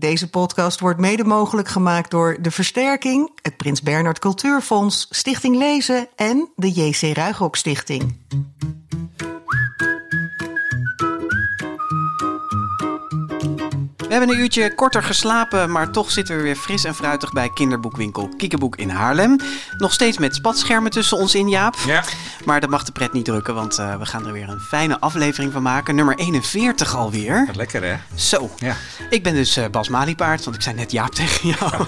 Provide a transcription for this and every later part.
Deze podcast wordt mede mogelijk gemaakt door De Versterking, het Prins Bernhard Cultuurfonds, Stichting Lezen en de JC Ruigrok Stichting. We hebben een uurtje korter geslapen, maar toch zitten we weer fris en fruitig bij kinderboekwinkel Kiekeboek in Haarlem. Nog steeds met spatschermen tussen ons in, Jaap. Ja. Maar dat mag de pret niet drukken, want eh, we gaan er weer een fijne aflevering van maken. Nummer 41 alweer. Wat lekker hè? Zo. Ja. Ik ben dus eh, Bas Maliepaard, want ik zei net Jaap tegen jou.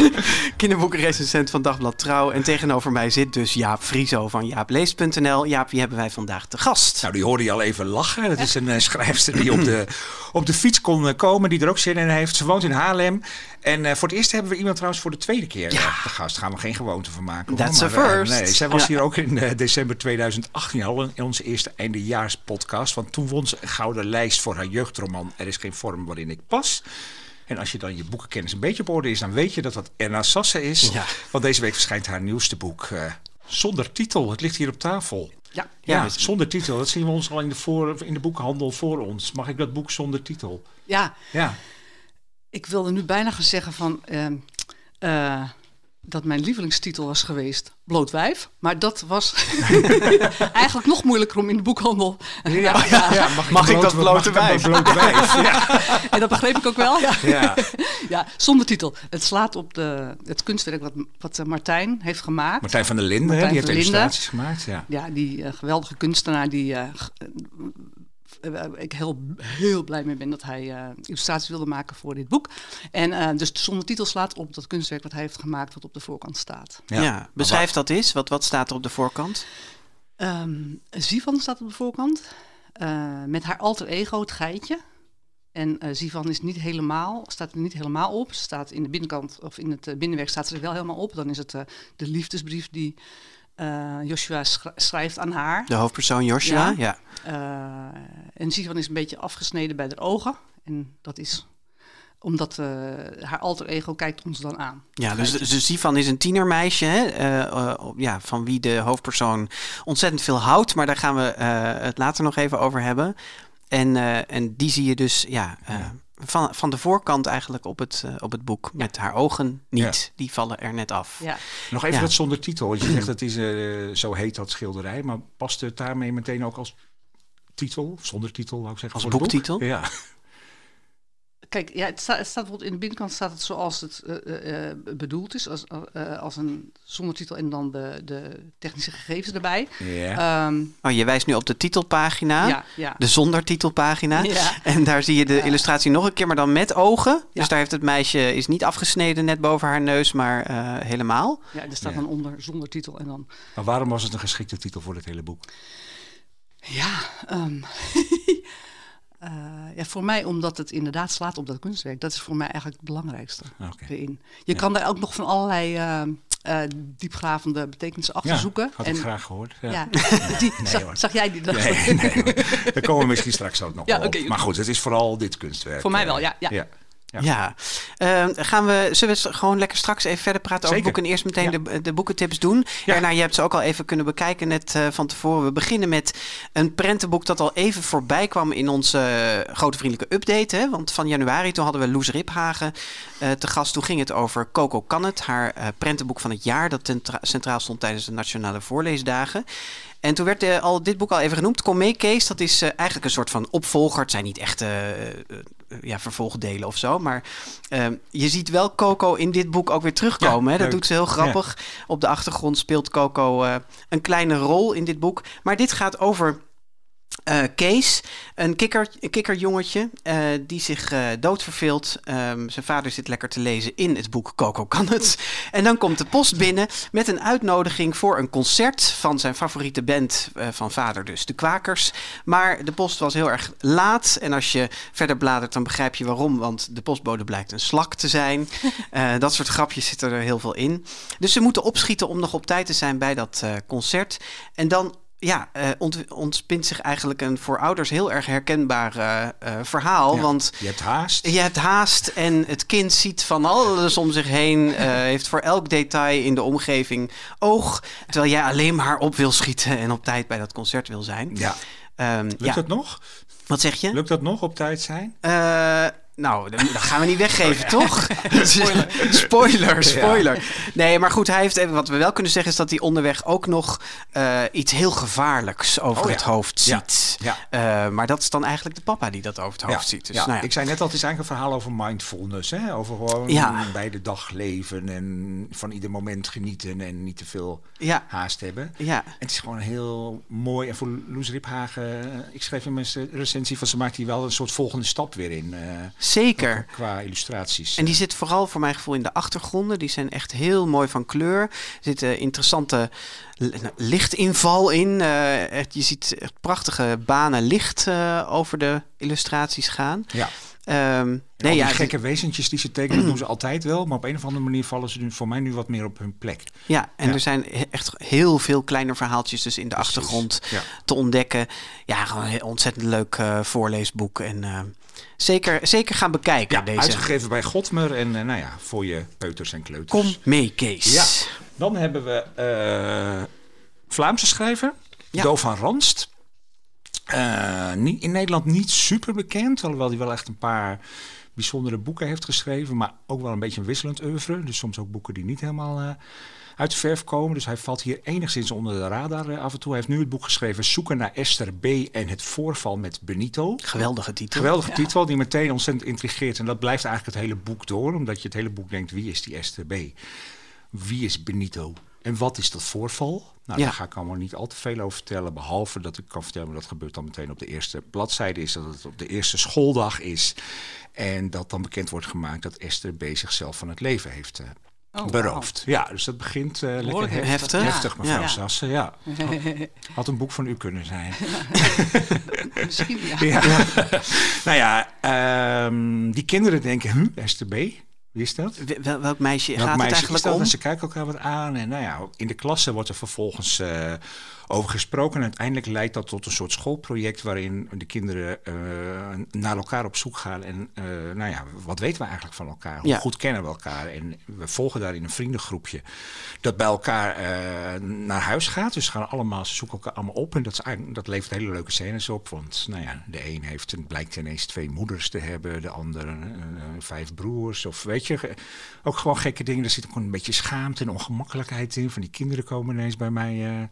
Kinderboekenrecensent van Dagblad Trouw. En tegenover mij zit dus Jaap Frieso van jaapleest.nl. Jaap, wie hebben wij vandaag te gast? Nou, die hoorde je al even lachen. Dat is een uh, schrijfster die op de, op de fiets kon komen, die er ook zin in heeft. Ze woont in Haarlem. En uh, voor het eerst hebben we iemand trouwens voor de tweede keer ja. de gast. Daar gaan we geen gewoonte van maken. That's maar, a first. nee, zij was ja. hier ook in december 2018 al in onze eerste eindejaarspodcast. Want toen won ze een gouden lijst voor haar jeugdroman Er is geen vorm waarin ik pas. En als je dan je boekenkennis een beetje op orde is, dan weet je dat dat Erna Sasse is. Ja. Want deze week verschijnt haar nieuwste boek uh, zonder titel. Het ligt hier op tafel. Ja, ja, ja, zonder titel. Dat zien we ons al in de, voor, in de boekhandel voor ons. Mag ik dat boek zonder titel? Ja. Ja. Ik wilde nu bijna gaan zeggen van... Uh, uh, dat mijn lievelingstitel was geweest Bloot Wijf. Maar dat was eigenlijk nog moeilijker om in de boekhandel. Ja, ja, ja, ja mag, mag ik dat blote wijf? blote wijf? en dat begreep ik ook wel. Ja. Ja. ja, zonder titel. Het slaat op de, het kunstwerk wat, wat Martijn heeft gemaakt. Martijn van der Linden, Martijn die heeft illustraties gemaakt. Ja, ja die uh, geweldige kunstenaar die... Uh, ik heel, heel blij mee ben dat hij uh, illustraties wilde maken voor dit boek. En uh, dus zonder titel slaat op dat kunstwerk wat hij heeft gemaakt, wat op de voorkant staat. Ja, ja beschrijf dat eens. Wat, wat staat er op de voorkant? Um, Zivan staat op de voorkant. Uh, met haar alter ego, het geitje. En uh, Zivan is niet helemaal, staat er niet helemaal op. Ze staat in de binnenkant, of in het binnenwerk staat ze er wel helemaal op. Dan is het de liefdesbrief die uh, Joshua schrijft aan haar. De hoofdpersoon Joshua, ja. ja. Uh, en Sivan is een beetje afgesneden bij de ogen. En dat is omdat uh, haar alter ego kijkt ons dan aan. Ja, dus, dus Sivan is een tienermeisje, hè? ja, van wie de hoofdpersoon ontzettend veel houdt. Maar daar gaan we het later nog even over hebben. En, en die zie je dus, ja... ja van, van de voorkant eigenlijk op het, uh, op het boek. Met haar ogen niet. Ja. Die vallen er net af. Ja. Nog even ja. dat zonder titel. Want je zegt dat is, uh, zo heet dat schilderij. Maar past het daarmee meteen ook als titel? Zonder titel, wou ik zeggen. Als boektitel? Boek? Ja. Kijk, ja, het, staat, het staat bijvoorbeeld in de binnenkant staat het zoals het uh, uh, bedoeld is, als, uh, als een zonder titel en dan de, de technische gegevens erbij. Yeah. Um, oh, je wijst nu op de titelpagina, ja, ja. de zonder titelpagina. Ja. En daar zie je de illustratie nog een keer, maar dan met ogen. Dus daar heeft het meisje is niet afgesneden net boven haar neus, maar helemaal. Ja, er staat dan onder zonder titel en dan. Maar waarom was het een geschikte titel voor het hele boek? Ja, um, Uh, ja, voor mij omdat het inderdaad slaat op dat kunstwerk. Dat is voor mij eigenlijk het belangrijkste okay. erin. Je ja. kan daar ook nog van allerlei uh, uh, diepgravende betekenissen achter ja, zoeken. had en, ik graag gehoord. Ja. ja die, nee, zag, zag, jij die? Nee, nee Daar komen we misschien straks ook nog ja, op. Okay, maar goed, het is vooral dit kunstwerk. Voor mij wel, ja. ja. Ja. Uh, gaan we, zullen we gewoon lekker straks even verder praten Zeker. over boeken en eerst meteen ja. de, de boekentips doen? Ja. Erna, je hebt ze ook al even kunnen bekijken net uh, van tevoren. We beginnen met een prentenboek dat al even voorbij kwam in onze uh, grote vriendelijke update. Hè? Want van januari toen hadden we Loes Riphagen uh, te gast. Toen ging het over Coco Kan het, haar prentenboek van het jaar dat centraal stond tijdens de Nationale Voorleesdagen. En toen werd uh, al dit boek al even genoemd. Kom mee, Kees. Dat is uh, eigenlijk een soort van opvolger. Het zijn niet echt uh, ja, vervolgdelen of zo. Maar ehm, je ziet wel Coco in dit boek ook weer terugkomen. Ja, hè? Dat doet ze heel grappig. Ja. Op de achtergrond speelt Coco eh, een kleine rol in dit boek. Maar dit gaat over uh, Kees, een, kikker, een kikkerjongetje uh, die zich uh, doodverveelt. Um, zijn vader zit lekker te lezen in het boek Coco kan het. En dan komt de post binnen met een uitnodiging voor een concert van zijn favoriete band van vader, dus de Kwakers. Maar de post was heel erg laat en als je verder bladert dan begrijp je waarom, want de postbode blijkt een slak te zijn. dat soort grapjes zitten er heel veel in. Dus ze moeten opschieten om nog op tijd te zijn bij dat concert. En dan ja, uh, ont, ontspint zich eigenlijk een voor ouders heel erg herkenbaar uh, uh, verhaal. Ja, want je hebt haast. Je hebt haast en het kind ziet van alles om zich heen. heeft voor elk detail in de omgeving oog. Terwijl jij alleen maar op wil schieten en op tijd bij dat concert wil zijn. Ja. Um, Lukt ja. dat nog? Wat zeg je? Lukt dat nog op tijd zijn? Nou, dat gaan we niet weggeven, toch? spoiler. spoiler, spoiler. Nee, maar goed, hij heeft even, wat we wel kunnen zeggen is dat hij onderweg ook nog uh, iets heel gevaarlijks over Oh, het ja. hoofd ziet. Ja. Eh, maar dat is dan eigenlijk de papa die dat over het hoofd ziet. Dus, ja. nou. Ik zei net al, het is eigenlijk een verhaal over mindfulness. Hè? Over gewoon bij de dag leven en van ieder moment genieten en niet te veel haast hebben. Ja. Het is gewoon heel mooi. En voor Loes Riphagen, eh, ik schreef in mijn recensie van ze maakt hier wel een soort volgende stap weer in. eh, Zeker. qua illustraties. En die zit vooral voor mijn gevoel in de achtergronden. Die zijn echt heel mooi van kleur. Er zit een interessante nou, lichtinval in. Eh, je ziet echt prachtige banen licht eh, over de illustraties gaan. ja. Ehm, Nee, ja, die gekke wezentjes die ze tekenen, doen ze altijd wel. Maar op een of andere manier vallen ze nu voor mij nu wat meer op hun plek. ja, en Ja. er zijn echt heel veel kleine verhaaltjes dus in de Precies. achtergrond Ja. te ontdekken. Ja, gewoon een ontzettend leuk eh, voorleesboek. En eh, zeker, zeker gaan bekijken Ja, deze. uitgegeven bij Godmer en eh, nou ja, voor je peuters en kleuters. Kom mee, Kees. Ja. Dan hebben we Vlaamse schrijver. Do van Ranst. Eh, niet, in Nederland niet super bekend, alhoewel hij wel echt een paar bijzondere boeken heeft geschreven, maar ook wel een beetje een wisselend oeuvre. Dus soms ook boeken die niet helemaal eh, uit de verf komen. Dus hij valt hier enigszins onder de radar eh, af en toe. Hij heeft nu het boek geschreven Zoeken naar Esther B. en het voorval met Benito. Geweldige titel. Geweldige titel die meteen ontzettend intrigeert. En dat blijft eigenlijk het hele boek door. Omdat je het hele boek denkt, wie is die Esther B? Wie is Benito? En wat is dat voorval? Nou, Ja. daar ga ik allemaal niet al te veel over vertellen. Behalve dat ik kan vertellen, dat gebeurt dan meteen op de eerste bladzijde. Is dat het op de eerste schooldag is. En dat dan bekend wordt gemaakt dat Esther B zichzelf van het leven heeft eh, Oh, beroofd. Ja, dus dat begint eh lekker heftig. heftig. Mevrouw Ja. Sassen. Ja. Had, een boek van u kunnen zijn. Misschien, ja. Ja. nou ja, ehm, die kinderen denken, hm, Esther B. Wie is dat? Wel- wel- welk meisje Welk gaat meisje het eigenlijk om? En ze kijken elkaar wat aan. En nou ja, in de klasse wordt er vervolgens eh, over gesproken. En uiteindelijk leidt dat tot een soort schoolproject waarin de kinderen eh, naar elkaar op zoek gaan. En eh, nou ja, wat weten we eigenlijk van elkaar? Hoe Ja. goed kennen we elkaar? En we volgen daarin een vriendengroepje dat bij elkaar eh, naar huis gaat. Dus ze gaan allemaal, ze zoeken elkaar allemaal op. En dat, is dat levert hele leuke scènes op. Want nou ja, de een heeft, een- blijkt ineens twee moeders te hebben. De ander eh, vijf broers. Of weet je, ook gewoon gekke dingen. Er zit ook een beetje schaamte en ongemakkelijkheid in. Van die kinderen komen ineens bij mij...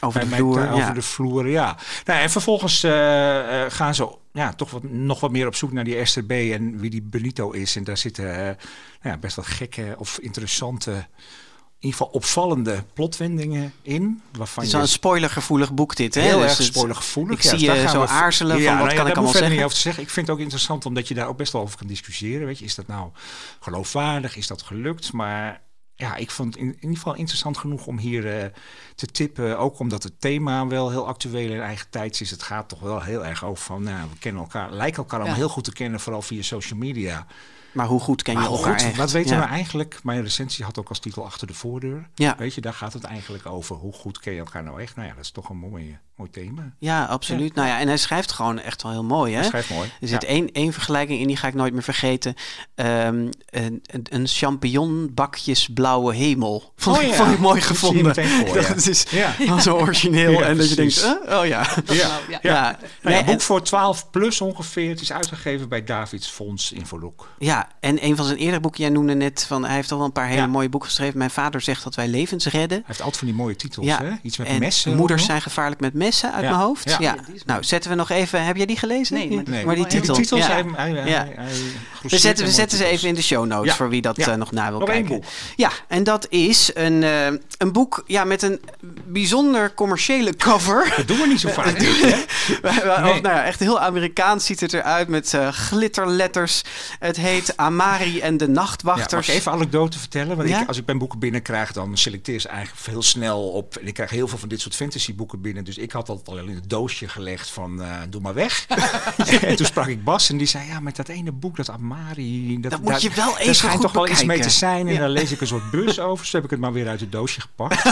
eh, Over de vloer. ja. over de vloer, ja. Nou, en vervolgens eh, eh, gaan ze ja, toch wat, nog wat meer op zoek naar die Esther B. en wie die Benito is. En daar zitten eh, nou ja, best wel gekke of interessante, in ieder geval opvallende plotwendingen in. Waarvan Het is je een spoilergevoelig boek dit, hè? heel Dus erg spoilergevoelig. Ik Ja, zie dus je zo we- aarzelen van Ja, wat nou ja, kan ik allemaal zeggen. niet over te zeggen. Ik vind het ook interessant omdat je daar ook best wel over kan discussiëren. Weet je, is dat nou geloofwaardig? Is dat gelukt? Maar ja, ik vond het in, in ieder geval interessant genoeg om hier eh, te tippen. Ook omdat het thema wel heel actueel en eigen tijds is. Het gaat toch wel heel erg over van, nou, we kennen elkaar, lijken elkaar allemaal heel goed te kennen, vooral via social media. Maar hoe goed ken je Maar elkaar goed, echt? wat weten ja. we eigenlijk? Mijn recensie had ook als titel Achter de voordeur. Ja. Weet je, daar gaat het eigenlijk over. Hoe goed ken je elkaar nou echt? Nou ja, dat is toch een mooi, mooi thema. Ja, absoluut. Nou ja, en hij schrijft gewoon echt wel heel mooi, hè? Hij schrijft mooi. Er zit Ja. één, één vergelijking in, die ga ik nooit meer vergeten. Ehm, een, een, een champignonbakjes blauwe hemel. Vond, Oh ik- ja, vond ik mooi gevonden. meteen voor, ja. Dat is zo origineel. Ja, en dat je denkt, eh, oh ja. Ja. ja. Ja, Nee, ja, en- boek voor 12 plus ongeveer. Het is uitgegeven bij Davids Fonds Infoluk. Ja, en een van zijn eerdere boeken, jij noemde net van, hij heeft al wel een paar hele Ja. mooie boeken geschreven. Mijn vader zegt dat wij levens redden. Hij heeft altijd van die mooie titels, Ja, hè? Iets met en messen. moeders zijn gevaarlijk met messen uit Ja, mijn hoofd. Ja. Nou, zetten we nog even. Heb jij die gelezen? Nee, maar- Nee, maar die Die titel. Die titels, ja. hij, hij, hij, Ja. hij We zetten, we zetten ze even in de show notes Ja. voor wie dat Ja. eh, nog na wil Nog één kijken. boek. Ja, en dat is een, eh, een boek ja, met een bijzonder commerciële cover. Dat doen we niet zo vaak. Of, nou ja, echt heel Amerikaans ziet het eruit met eh, glitterletters. Het heet Amari en de Ja, mag Nachtwachters. ik even anekdote vertellen? Want Ja? ik, als ik mijn boeken binnenkrijg, dan selecteer ze eigenlijk heel snel op. En ik krijg heel veel van dit soort fantasyboeken binnen. Dus ik had dat al in het doosje gelegd van eh, doe maar weg. en toen sprak ik Bas en die zei, ja, met dat ene boek, dat Amari... Dat, Dat moet je wel Daar even schijnt goed toch wel iets mee te zijn. En Ja. daar lees ik een soort bus over. Dus heb ik het maar weer uit het doosje gepakt.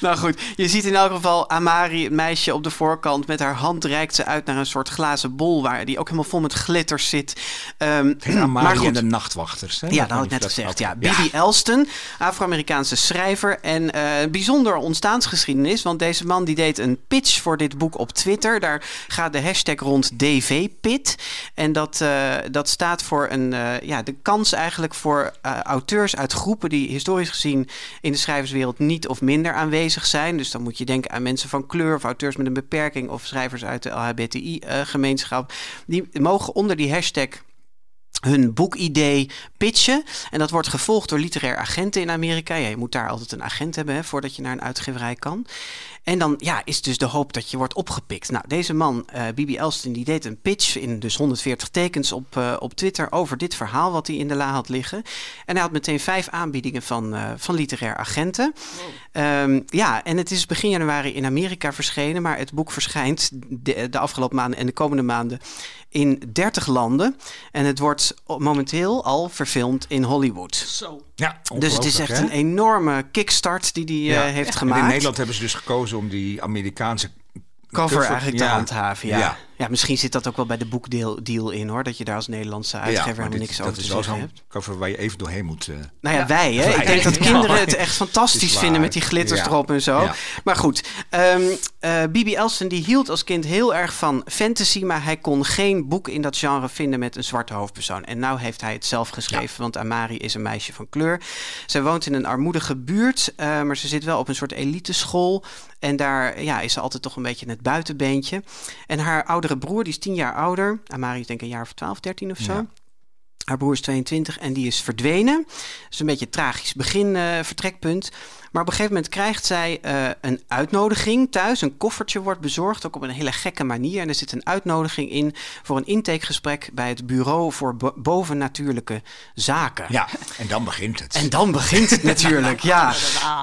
Nou goed, je ziet in elk geval Amari, het meisje op de voorkant. Met haar hand reikt ze uit naar een soort glazen bol. Waar die ook helemaal vol met glitters zit. Ehm, Amari maar goed, en de nachtwachters. Hè? Ja, dat had ik net gezegd. Ja, Bibi Elston, Afro-Amerikaanse schrijver en een bijzonder ontstaansgeschiedenis. Want deze man die deed een pitch voor dit boek op Twitter. Daar gaat de hashtag rond DVPit. En dat, eh, dat staat voor een, eh, ja, de kans eigenlijk voor auteurs uit groepen die historisch gezien in de schrijverswereld niet of minder aanwezig zijn. Dus dan moet je denken aan mensen van kleur of auteurs met een beperking of schrijvers uit de LHBTI-gemeenschap. die mogen onder die hashtag hun boekidee pitchen. En dat wordt gevolgd door literair agenten in Amerika. Je moet daar altijd een agent hebben hè, voordat je naar een uitgeverij kan. En dan ja, is dus de hoop dat je wordt opgepikt. Nou, deze man, uh, Bibi Elston, die deed een pitch in dus 140 tekens op, uh, op Twitter over dit verhaal wat hij in de la had liggen. En hij had meteen vijf aanbiedingen van, uh, van literair agenten. Um, ja, en het is begin januari in Amerika verschenen, maar het boek verschijnt de afgelopen maanden en de komende maanden in 30 landen. En het wordt momenteel al verfilmd in Hollywood. Zo. Ja, dus het is echt hè? een enorme kickstart die die ja. uh, heeft ja. gemaakt. En in Nederland hebben ze dus gekozen om die Amerikaanse cover, cover eigenlijk ja. te handhaven. Ja. Ja. ja. misschien zit dat ook wel bij de boekdeal in hoor. Dat je daar als Nederlandse uitgever maar helemaal dit- niks dat over te zeggen hebt. cover waar je even doorheen moet. eh. Nou ja, Ja. wij hè. Ik denk dat Ja. kinderen het echt fantastisch vinden met die glitters Ja. erop en zo. Ja. Maar goed, ehm eh, Bibi Elston die hield als kind heel erg van fantasy, maar hij kon geen boek in dat genre vinden met een zwarte hoofdpersoon. En nou heeft hij het zelf geschreven, want Amari is een meisje van kleur. Zij woont in een armoedige buurt, eh, maar ze zit wel op een soort eliteschool. En daar ja, is ze altijd toch een beetje het buitenbeentje. En haar oudere broer, die is tien jaar ouder. Amari is denk ik een jaar of 12, 13 of zo. Ja. Haar broer is 22 en die is verdwenen. Dat is een beetje een tragisch begin, eh, vertrekpunt. Maar op een gegeven moment krijgt zij eh, een uitnodiging thuis. Een koffertje wordt bezorgd, ook op een hele gekke manier. En er zit een uitnodiging in voor een intakegesprek bij het Bureau voor Bo- Bovennatuurlijke Zaken. Ja, en dan begint het. En dan begint het natuurlijk, ja.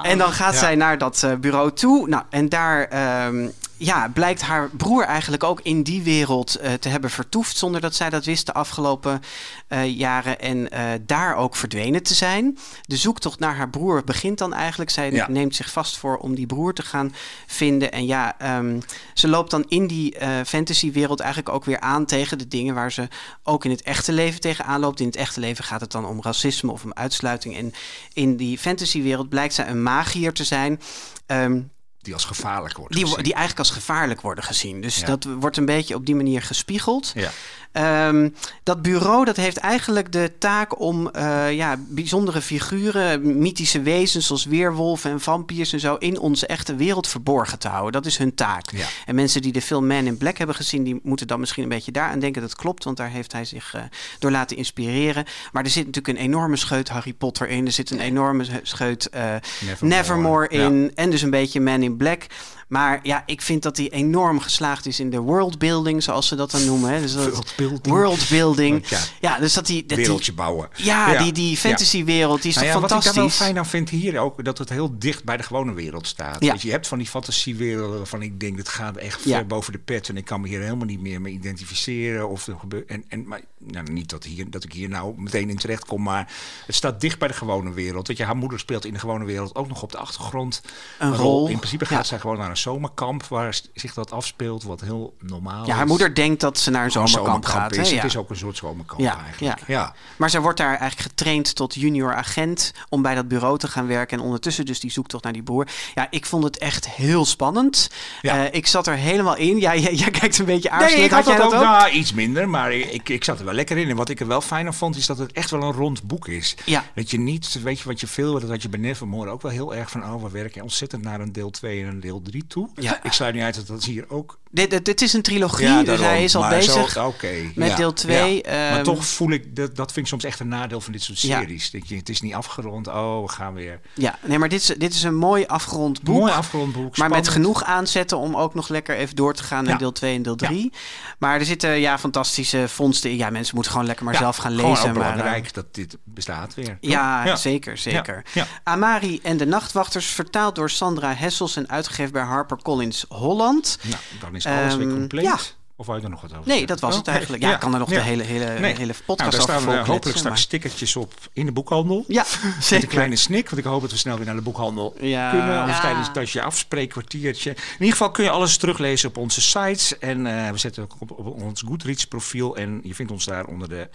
En dan gaat Ja. zij naar dat eh, bureau toe. Nou, en daar ehm, ja, blijkt haar broer eigenlijk ook in die wereld eh, te hebben vertoefd. Zonder dat zij dat wist de afgelopen eh, jaren. En eh, daar ook verdwenen te zijn. De zoektocht naar haar broer begint dan eigenlijk. Zij Ja. neemt zich vast voor om die broer te gaan vinden. En ja, ehm, ze loopt dan in die fantasywereld eigenlijk ook weer aan tegen de dingen waar ze ook in het echte leven tegenaan loopt. In het echte leven gaat het dan om racisme of om uitsluiting. En in die fantasywereld blijkt zij een magier te zijn. ehm, Die als gevaarlijk wordt die, gezien. die eigenlijk als gevaarlijk worden gezien. Dus Ja. dat wordt een beetje op die manier gespiegeld. Ja. Ehm, dat bureau dat heeft eigenlijk de taak om eh, ja, bijzondere figuren, mythische wezens zoals weerwolven en vampiers en zo in onze echte wereld verborgen te houden. Dat is hun taak. Ja. En mensen die de film Man in Black hebben gezien, die moeten dan misschien een beetje daaraan denken. Dat klopt, want daar heeft hij zich eh, door laten inspireren. Maar er zit natuurlijk een enorme scheut Harry Potter in. Er zit een enorme scheut eh, Nevermore. Nevermore Ja. in. En dus een beetje Man in Black. Maar ja, ik vind dat hij enorm geslaagd is in de worldbuilding, zoals ze dat dan noemen. Hè. Dus dat, Worldbuilding. worldbuilding. Ja. Ja, dus dat die... Dat Wereldje bouwen. ja, Ja. Die, die fantasywereld, die is Nou ja, toch wat ik daar fantastisch? wel fijn aan vind hier ook, dat het heel dicht bij de gewone wereld staat. Ja. Weet je, hebt van die fantasiewerelden waarvan ik denk, dat gaat echt ver boven de pet. En ik kan me hier helemaal niet meer mee identificeren. Of er gebeurt, en, en, maar, nou, niet dat, hier, dat ik hier nou meteen in terecht kom, maar het staat dicht bij de gewone wereld. Dat je, haar moeder speelt in de gewone wereld ook nog op de achtergrond Een rol. In principe gaat zij gewoon naar een zomerkamp waar zich dat afspeelt, wat heel normaal Ja, haar is. moeder denkt dat ze naar een zomerkamp gaat. Hè? Ja. Het is ook een soort zomerkamp Ja, eigenlijk. ja. ja. Maar zij wordt daar eigenlijk getraind tot junior agent om bij dat bureau te gaan werken. En ondertussen dus die zoektocht naar die broer. Ja, ik vond het echt heel spannend. Eh, ik zat er helemaal in. Ja, jij, jij kijkt een beetje aarzelend. Nee, ik had, jij dat ook? Nou, iets minder, maar ik, ik zat er wel lekker in. En wat ik er wel fijn aan vond, is dat het echt wel een rond boek is. Ja. Dat je niet, weet je wat je veel, dat had je bij Nevermore ook wel heel erg van, oh, we werken ontzettend naar een deel 2 en een deel 3 toe. Ja. Ik sluit niet uit dat dat hier ook... Dit, dit, is een trilogie, Ja, dus hij is al Maar bezig. zo- met ja, deel twee, ja. ehm, maar toch voel ik, dat, dat vind ik soms echt een nadeel van dit soort series. Dat je, het is niet afgerond, oh, we gaan weer... Ja, nee, maar dit is, dit is een mooi afgerond boek. Mooi afgerond boek, Maar met genoeg aanzetten om ook nog lekker even door te gaan naar deel 2 en deel 3. Maar er zitten ja, fantastische vondsten in. Ja, mensen moeten gewoon lekker maar zelf gaan lezen. maar, eh, belangrijk dat dit bestaat weer. Ja, zeker, zeker. Amari en de Nachtwachters, vertaald door Sandra Hessels en uitgegeven bij HarperCollins Holland. Nou, dan is alles weer Ehm, compleet. ja. Of wou je er nog wat over Nee, zeggen? dat was het Oké, eigenlijk. Ja, ik kan er nog de hele, hele, Nee. hele Nou, podcast daar over staan we volkletsen, hopelijk straks maar- stickertjes op in de boekhandel. Ja, Met zeker. een kleine snik, want ik hoop dat we snel weer naar de boekhandel Ja. kunnen. Ja. tijdens dat je afspreekkwartiertje. In ieder geval kun je alles teruglezen op onze sites. En eh, we zetten ook op, op ons Goodreads profiel. En je vindt ons daar onder de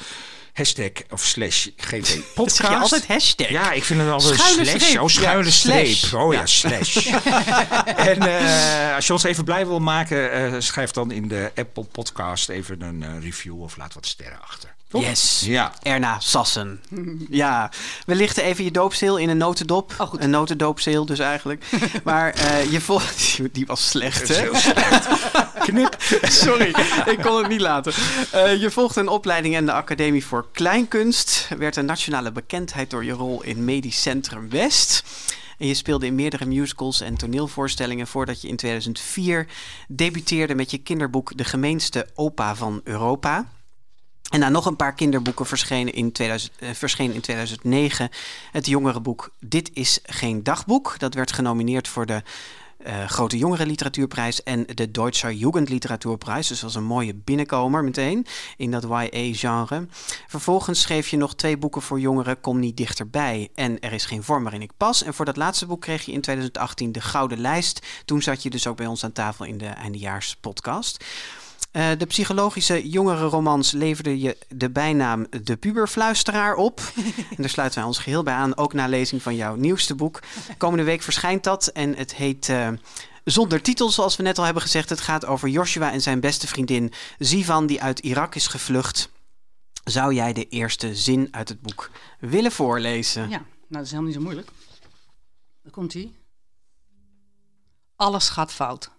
hashtag of slash GT Dat podcast. zeg je altijd hashtag. Ja, ik vind het altijd Schuine slash. streep. Oh, schuine Ja, streep. slash. Oh ja, Ja. slash. en eh, als je ons even blij wil maken, eh, schrijf dan in de Apple podcast even een eh, review of laat wat sterren achter. Yes. Ja. Erna Sassen. Ja, we lichten even je doopseel in een notendop. Oh, goed. Een notendoopseel dus eigenlijk. maar eh, je volgt... Die was slecht, hè? Heel slecht. Knip. Sorry, ik kon het niet laten. Eh, je volgt een opleiding aan de Academie voor Kleinkunst. Werd een nationale bekendheid door je rol in Medisch Centrum West. En je speelde in meerdere musicals en toneelvoorstellingen voordat je in 2004 debuteerde met je kinderboek De gemeenste opa van Europa. En na nog een paar kinderboeken verschenen in, 2000, eh, verscheen in 2009 het jongerenboek Dit is geen dagboek. Dat werd genomineerd voor de eh, Grote Jongerenliteratuurprijs en de Deutscher Jugendliteratuurprijs. Dus dat was een mooie binnenkomer meteen in dat YA-genre. Vervolgens schreef je nog twee boeken voor jongeren, Kom niet dichterbij en Er is geen vorm waarin ik pas. En voor dat laatste boek kreeg je in 2018 de Gouden Lijst. Toen zat je dus ook bij ons aan tafel in de eindejaarspodcast. Eh, de psychologische jongerenromans leverde je de bijnaam De Puberfluisteraar op. en daar sluiten wij ons geheel bij aan, ook na lezing van jouw nieuwste boek. Komende week verschijnt dat en het heet eh, Zonder titel, zoals we net al hebben gezegd. Het gaat over Joshua en zijn beste vriendin Zivan, die uit Irak is gevlucht. Zou jij de eerste zin uit het boek willen voorlezen? Ja, nou dat is helemaal niet zo moeilijk. Daar komt hij. Alles gaat fout.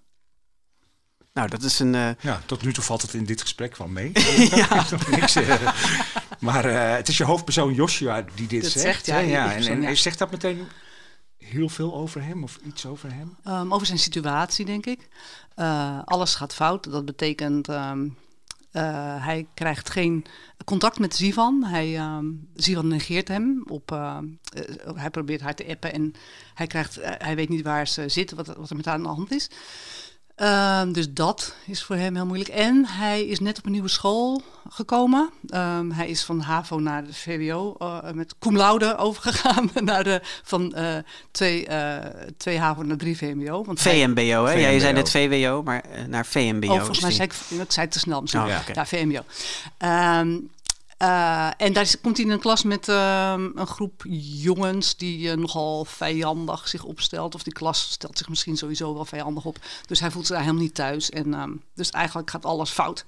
Nou, dat is een... eh, Ja, tot nu toe valt het in dit gesprek wel mee. ja. Niks, eh, maar eh, het is je hoofdpersoon Joshua die dit Dat zegt. zegt, ja, ja. En, persoon, en ja. zegt dat meteen heel veel over hem of iets over hem? Ehm, over zijn situatie, denk ik. Eh, alles gaat fout. Dat betekent, ehm, eh, hij krijgt geen contact met Zivan. Hij, ehm Zivan negeert hem. Op, ehm, eh, hij probeert haar te appen en hij, krijgt, hij weet niet waar ze zit, wat, wat er met haar aan de hand is. Ehm, dus dat is voor hem heel moeilijk. En hij is net op een nieuwe school gekomen. Ehm, hij is van HAVO naar de VWO eh, met cum laude overgegaan. naar de, van eh, twee, eh, twee HAVO naar drie VMBO. Want VMBO, hè? Ja, je zei net VWO, maar naar VMBO. Oh, volgens mij zei ik, ik zei het te snel misschien. Oh, ja. VMBO. Ehm, eh, en daar komt hij in een klas met ehm, een groep jongens die eh, nogal vijandig zich opstelt. Of die klas stelt zich misschien sowieso wel vijandig op. Dus hij voelt zich daar helemaal niet thuis. En ehm, dus eigenlijk gaat alles fout.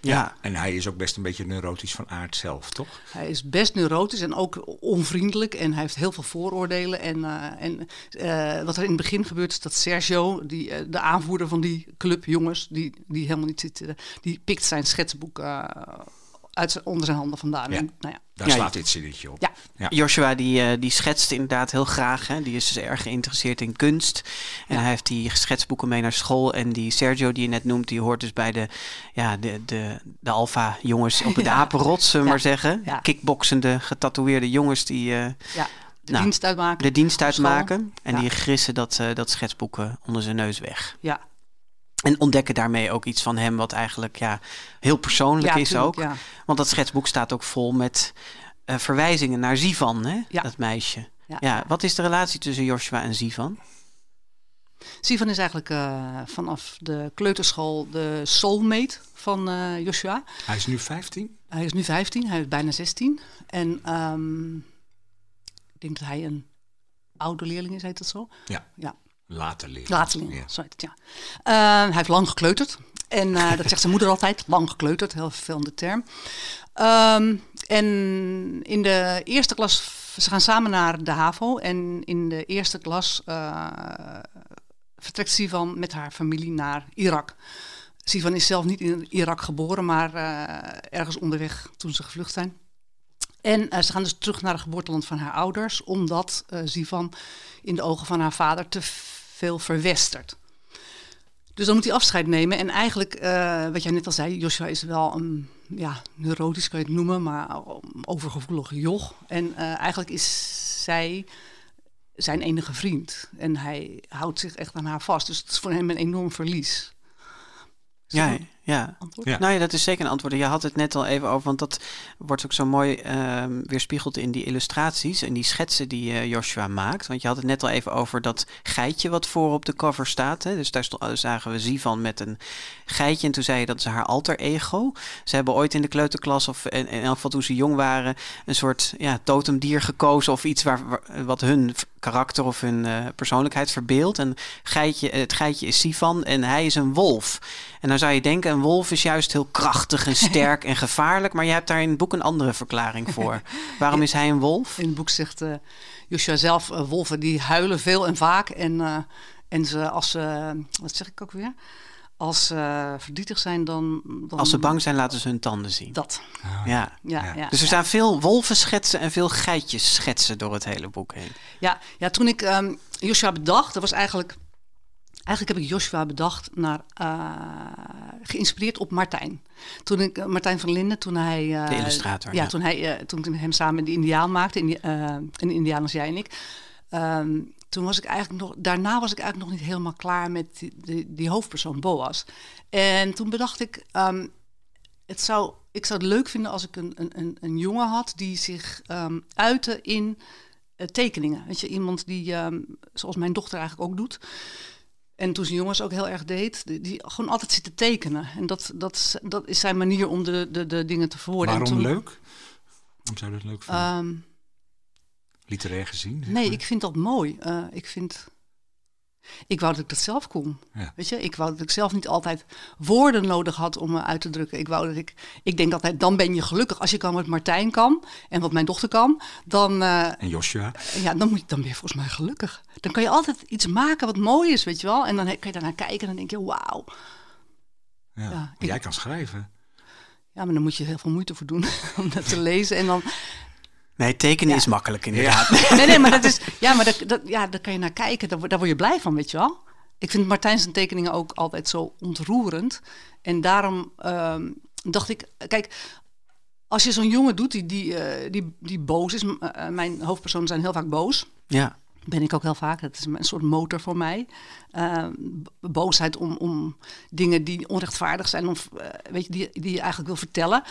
Ja. En hij is ook best een beetje neurotisch van aard zelf, toch? Hij is best neurotisch en ook onvriendelijk. En hij heeft heel veel vooroordelen. En, eh, en eh, wat er in het begin gebeurt is dat Sergio, die, de aanvoerder van die club jongens, die, die helemaal niet zit, eh, die pikt zijn schetsboek eh, uit zijn, onder zijn handen vandaan. Ja. En, nou ja, Daar Ja, slaat dit zinnetje op. Ja. Ja. Joshua die, eh, die schetst inderdaad heel graag. Hè? Die is dus erg geïnteresseerd in kunst. En Ja. hij heeft die schetsboeken mee naar school. En die Sergio die je net noemt, die hoort dus bij de, ja, de, de, de alfa jongens op het Ja. apenrot, zullen we Ja. maar zeggen. Ja. Kickboxende, getatoeëerde jongens die eh, ja, de Nou, dienst uitmaken. de dienst uitmaken. En Ja. die grissen dat, eh, dat schetsboek eh, onder zijn neus weg. Ja, En ontdekken daarmee ook iets van hem wat eigenlijk ja, heel persoonlijk ja, is tuurlijk, ook. Ja. Want dat schetsboek staat ook vol met eh, verwijzingen naar Zivan, hè? Ja. dat meisje. Ja. Ja, wat is de relatie tussen Joshua en Zivan? Sivan is eigenlijk eh, vanaf de kleuterschool de soulmate van eh, Joshua. Hij is nu 15. Hij is nu 15, hij is bijna 16. En ehm, ik denk dat hij een oude leerling is, heet dat zo? Ja. Ja, Later leren. laatste leerling, Ja. Eh, hij heeft lang gekleuterd. En eh, dat zegt zijn moeder altijd, lang gekleuterd, heel vervelende term. Ehm, en in de eerste klas, ze gaan samen naar de HAVO. En in de eerste klas eh, vertrekt Sivan met haar familie naar Irak. Sivan is zelf niet in Irak geboren, maar ergens onderweg toen ze gevlucht zijn. En ze gaan dus terug naar het geboorteland van haar ouders, omdat eh Sivan in de ogen van haar vader te veel verwestert. Dus dan moet hij afscheid nemen. En eigenlijk, eh, wat jij net al zei, Joshua is wel een, ja, neurotisch kan je het noemen, maar overgevoelig joch. En eh, eigenlijk is zij zijn enige vriend. En hij houdt zich echt aan haar vast. Dus het is voor hem een enorm verlies. Ja, ja. antwoord? Ja. Nou ja, dat is zeker een antwoord. Je had het net al even over, want dat wordt ook zo mooi ehm, weerspiegeld in die illustraties en die schetsen die eh, Joshua maakt. Want je had het net al even over dat geitje wat voor op de cover staat. Hè? Dus daar sto- eh, zagen we Zivan met een geitje en toen zei je dat is haar alter ego. Ze hebben ooit in de kleuterklas, of in, in elk geval toen ze jong waren, een soort ja, totemdier gekozen of iets waar, waar- wat hun karakter of hun eh, persoonlijkheid verbeeldt. En geitje, het geitje is Sivan en hij is een wolf. En dan zou je denken, een wolf is juist heel krachtig en sterk en gevaarlijk. Maar je hebt daar in het boek een andere verklaring voor. Waarom is hij een wolf? In het boek zegt uh, Joshua zelf, uh, wolven die huilen veel en vaak. En, en ze, als ze, wat zeg ik ook weer? Als ze verdrietig zijn, dan, dan... Als ze bang zijn, laten ze hun tanden zien. Dat. Oh, ja. Ja, ja. ja. Dus er staan veel wolvenschetsen en veel geitjes schetsen door het hele boek heen. Ja, ja toen ik um, Joshua bedacht, dat was eigenlijk... Eigenlijk heb ik Joshua bedacht naar, uh, geïnspireerd op Martijn. Toen ik, uh, Martijn van Linden, toen hij... Uh, de illustrator. Ja, Toen, hij, toen ik hem samen de Indiaan maakte, in, in Indiaan als jij en ik... Um, toen was ik eigenlijk nog, daarna was ik eigenlijk nog niet helemaal klaar met die, die, die hoofdpersoon Boas. En toen bedacht ik, um, het zou, ik zou het leuk vinden als ik een, een, een jongen had die zich um, uitte in uh, tekeningen. Weet je, iemand die, um, zoals mijn dochter eigenlijk ook doet. En toen ze jongens ook heel erg deed, die, die, gewoon altijd zit te tekenen. En dat, dat, dat is zijn manier om de, de, de dingen te verwoorden. Waarom toen, leuk? Waarom zou je dat leuk vinden? Literair gezien? Nee, maar. ik vind dat mooi. Uh, ik vind. Ik wou dat ik dat zelf kon. Ja. Weet je, ik wou dat ik zelf niet altijd woorden nodig had om me uit te drukken. Ik wou dat ik. Ik denk dat hij, dan ben je gelukkig als je kan wat Martijn kan en wat mijn dochter kan. Dan. Uh, en Joshua. Ja, dan moet je dan ben je volgens mij gelukkig. Dan kan je altijd iets maken wat mooi is, weet je wel. En dan kan je daarnaar kijken en dan denk je, wauw. Ja, ja ik, jij kan schrijven. Ja, maar dan moet je heel veel moeite voor doen om dat te lezen. En dan, Nee, tekenen Ja. is makkelijk inderdaad. Ja. Nee, nee, maar dat is. Ja, maar dat, dat, ja, daar kan je naar kijken. Daar, word- daar word je blij van, weet je wel. Ik vind Martijn zijn tekeningen ook altijd zo ontroerend. En daarom ehm, dacht ik, kijk, als je zo'n jongen doet die, die, eh, die, die boos is. m- eh, mijn hoofdpersonen zijn heel vaak boos. Ja. Ben ik ook heel vaak. Dat is een soort motor voor mij. Eh, b- boosheid om, om dingen die onrechtvaardig zijn, of eh, weet je, die, die je eigenlijk wil vertellen.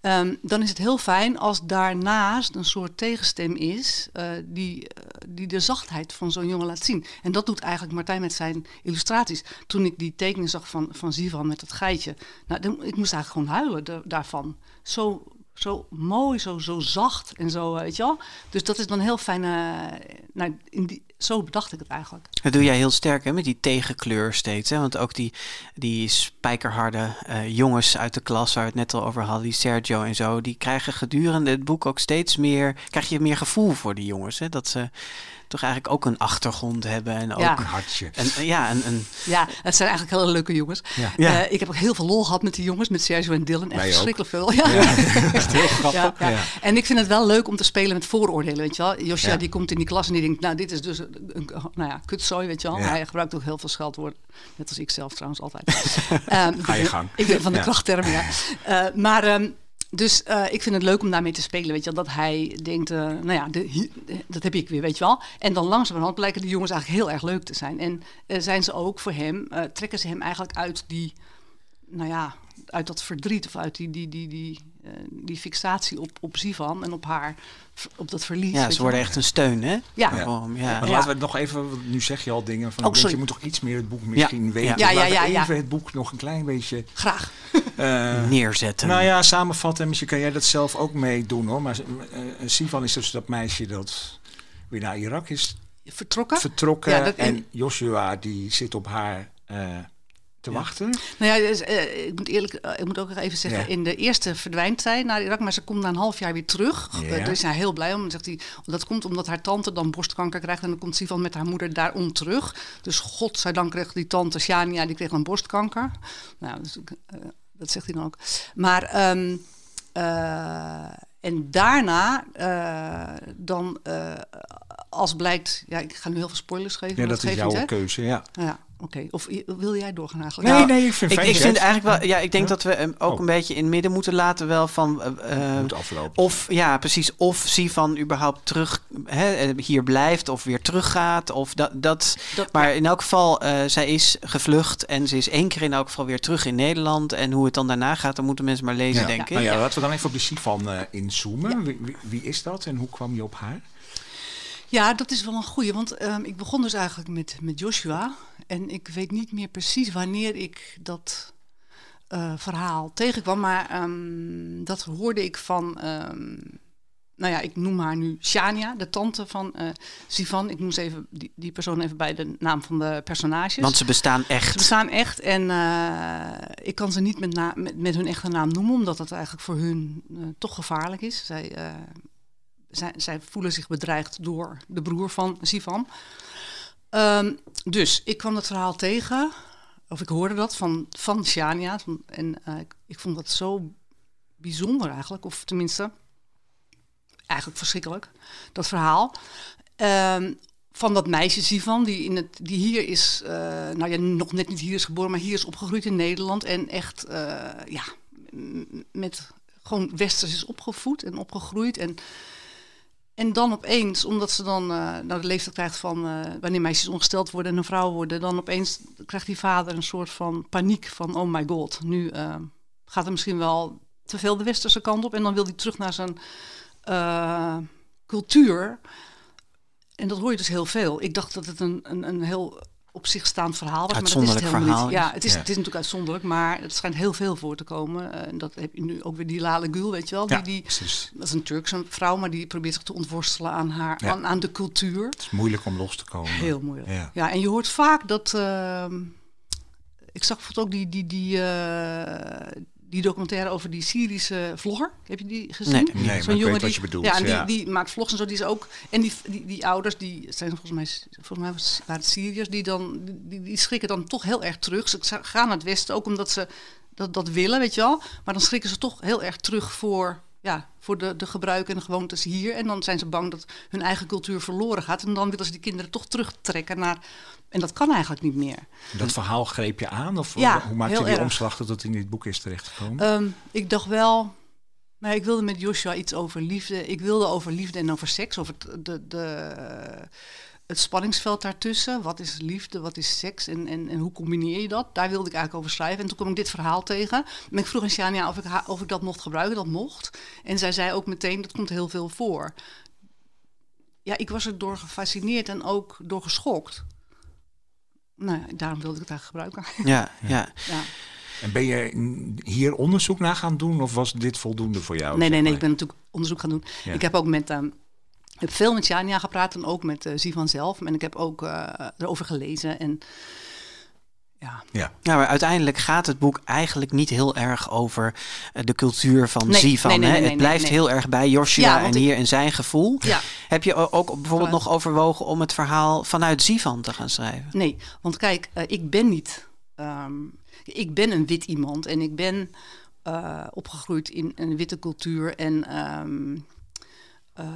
Ehm, dan is het heel fijn als daarnaast een soort tegenstem is eh, die, eh, die de zachtheid van zo'n jongen laat zien. En dat doet eigenlijk Martijn met zijn illustraties. Toen ik die tekening zag van, van Zivan met dat geitje, nou, dan, ik moest eigenlijk gewoon huilen da- daarvan. Zo, zo mooi, zo, zo zacht en zo, weet je wel. Dus dat is dan heel fijn. eh, nou, in die, zo bedacht ik het eigenlijk. Dat doe jij heel sterk hè, met die tegenkleur steeds. Hè? Want ook die, die spijkerharde eh, jongens uit de klas waar we het net al over hadden, die Sergio en zo, die krijgen gedurende het boek ook steeds meer, krijg je meer gevoel voor die jongens. Hè? Dat ze toch eigenlijk ook een achtergrond hebben en ook Ja. Een hartje. een, ja, een, een, Ja, het zijn eigenlijk hele leuke jongens. Ja. Ja. Eh, ik heb ook heel veel lol gehad met die jongens, met Sergio en Dylan. Echt verschrikkelijk veel. Ja. Echt heel grappig. Ja, ja. Ja. En ik vind het wel leuk om te spelen met vooroordelen, weet je wel. Joshua Ja. die komt in die klas en die denkt, nou dit is dus een, een- nou ja, kutzooi, weet je wel. Ja. Hij gebruikt ook heel veel scheldwoorden, net als ik zelf trouwens altijd. Ehm, Ga je gang. Ik ben van de Ja. krachttermen, ja. Eh, maar ehm, dus eh, ik vind het leuk om daarmee te spelen, weet je wel. Dat hij denkt, eh, nou ja, de, de- dat heb ik weer, weet je wel. En dan langzamerhand blijken die jongens eigenlijk heel erg leuk te zijn. En eh, zijn ze ook voor hem, trekken ze hem eigenlijk uit die, nou ja, uit dat verdriet of uit die, die, die, die, die fixatie op, op Sivan en op haar, op dat verlies. ja, ze worden echt een steun, hè? Ja. Ja. Maar Ja. laten we het nog even, nu zeg je al dingen van, Oh, je moet toch iets meer het boek misschien weten. Ja, ja, Laten we ja, ja. even het boek nog een klein beetje Graag. eh, Neerzetten. Nou ja, samenvatten. Misschien kan jij dat zelf ook meedoen hoor. Maar eh, Sivan is dus dat meisje dat weer naar Irak is Vertrokken? vertrokken. Ja, dat- en Joshua die zit op haar eh, te wachten. Nou ja, dus, eh, ik moet eerlijk, eh, ik moet ook nog even zeggen, Ja. in de eerste verdwijnt zij naar Irak, maar ze komt na een half jaar weer terug. Ja. Eh, daar is hij heel blij om. Zegt hij, dat komt omdat haar tante dan borstkanker krijgt en dan komt Sivan met haar moeder daarom terug. Dus godzijdank kreeg die tante Shania, die kreeg dan borstkanker. Nou, dus, dat zegt hij dan ook. Maar ehm, eh, en daarna dan, als blijkt, ja, ik ga nu heel veel spoilers geven. Ja, dat is niet, jouw keuze. Ja. Ja, oké. Of wil jij doorgaan eigenlijk? Nee, Nou, nee, ik vind Ik, vind eigenlijk wel, ja, ik denk Ja. dat we hem ook Oh. een beetje in het midden moeten laten wel van. het moet aflopen. Of ja, precies. Of Sivan überhaupt terug hè, eh, hier blijft of weer teruggaat. Of dat, dat, Dat- maar in elk geval, eh, zij is gevlucht en ze is één keer in elk geval weer terug in Nederland. En hoe het dan daarna gaat, dan moeten mensen maar lezen, ja. denk ik. Nou ja, laten we dan even op de Sivan eh inzoomen. Wie, wie, wie is dat en hoe kwam je op haar? Ja, dat is wel een goeie. Want ehm, ik begon dus eigenlijk met, met Joshua. En ik weet niet meer precies wanneer ik dat eh, verhaal tegenkwam. Maar ehm, dat hoorde ik van, ehm, nou ja, ik noem haar nu Shania, de tante van uh, Sivan. Ik noem ze even, die, die persoon even bij de naam van de personages. Want ze bestaan echt. Ze bestaan echt en uh, ik kan ze niet met, na, met, met, hun echte naam noemen, omdat dat eigenlijk voor hun uh, toch gevaarlijk is. Zij, zij, zij, voelen zich bedreigd door de broer van Sivan. Um, dus ik kwam dat verhaal tegen, of ik hoorde dat van, van Shania. En ik, ik vond dat zo bijzonder eigenlijk, of tenminste eigenlijk verschrikkelijk, dat verhaal. Um, van dat meisje Sivan, die, in het, die hier is, uh, nou ja, nog net niet hier is geboren, maar hier is opgegroeid in Nederland. En echt, uh, ja, met gewoon westers is opgevoed en opgegroeid. En, en dan opeens, omdat ze dan uh, de leeftijd krijgt van wanneer meisjes ongesteld worden en een vrouw worden, dan opeens krijgt die vader een soort van paniek van, oh my god, nu gaat er misschien wel te veel de westerse kant op. En dan wil hij terug naar zijn cultuur. En dat hoor je dus heel veel. Ik dacht dat het een, een, een heel op zich staand verhaal was. Maar dat is het helemaal verhaal. niet. Ja, het is, het is natuurlijk uitzonderlijk, maar het schijnt heel veel voor te komen. Uh, en dat heb je nu ook weer die Lale Gül, weet je wel. Die, ja, die, dat is een Turkse vrouw, maar die probeert zich te ontworstelen aan, haar, ja. aan, aan, de cultuur. Het is moeilijk om los te komen. Heel moeilijk. Ja, ja en je hoort vaak dat... Uh, ik zag bijvoorbeeld ook die, die, die, uh, die documentaire over die Syrische vlogger. Heb je die gezien? Nee, nee Zo'n jongen die, je bedoelt. Ja, en die, die, maakt vlogs en zo. Die is ook. En die, die, die ouders, die zijn volgens mij, volgens mij waren het Syriërs, die dan die, die schrikken dan toch heel erg terug. Ze gaan naar het westen ook omdat ze dat, dat willen, weet je wel. Maar dan schrikken ze toch heel erg terug voor ja, voor de, de gebruiken en de gewoontes hier. En dan zijn ze bang dat hun eigen cultuur verloren gaat. En dan willen ze die kinderen toch terugtrekken naar. En dat kan eigenlijk niet meer. Dat verhaal greep je aan? Of ja, hoe maakte je die erg. omslag dat het in dit boek is terechtgekomen? Um, ik dacht wel. Maar ik wilde met Joshua iets over liefde. Ik wilde over liefde en over seks. Over de, de, het spanningsveld daartussen. Wat is liefde, wat is seks en, en, en hoe combineer je dat? Daar wilde ik eigenlijk over schrijven. En toen kwam ik dit verhaal tegen. En ik vroeg aan Shania of ik, of ik dat mocht gebruiken. Dat mocht. En zij zei ook meteen, dat komt heel veel voor. Ja, ik was er door gefascineerd en ook door geschokt. Nou, ja, daarom wilde ik het eigenlijk gebruiken. Ja, ja. ja. En ben je hier onderzoek naar gaan doen of was dit voldoende voor jou? Nee, nee, nee. Ik ben natuurlijk onderzoek gaan doen. Ja. Ik heb ook met... Um, ik heb veel met Jania gepraat en ook met uh, Sivan zelf. En ik heb ook uh, erover gelezen. En ja. Ja. ja, maar uiteindelijk gaat het boek eigenlijk niet heel erg over uh, de cultuur van nee, Sivan. Nee, nee, hè? nee, het blijft heel erg bij Joshua Ja, en hier in zijn gevoel. Ja. Heb je ook bijvoorbeeld Vanuit- nog overwogen om het verhaal vanuit Sivan te gaan schrijven? Nee, want kijk, uh, ik ben niet. Um, ik ben een wit iemand en ik ben uh, opgegroeid in een witte cultuur. En um, uh,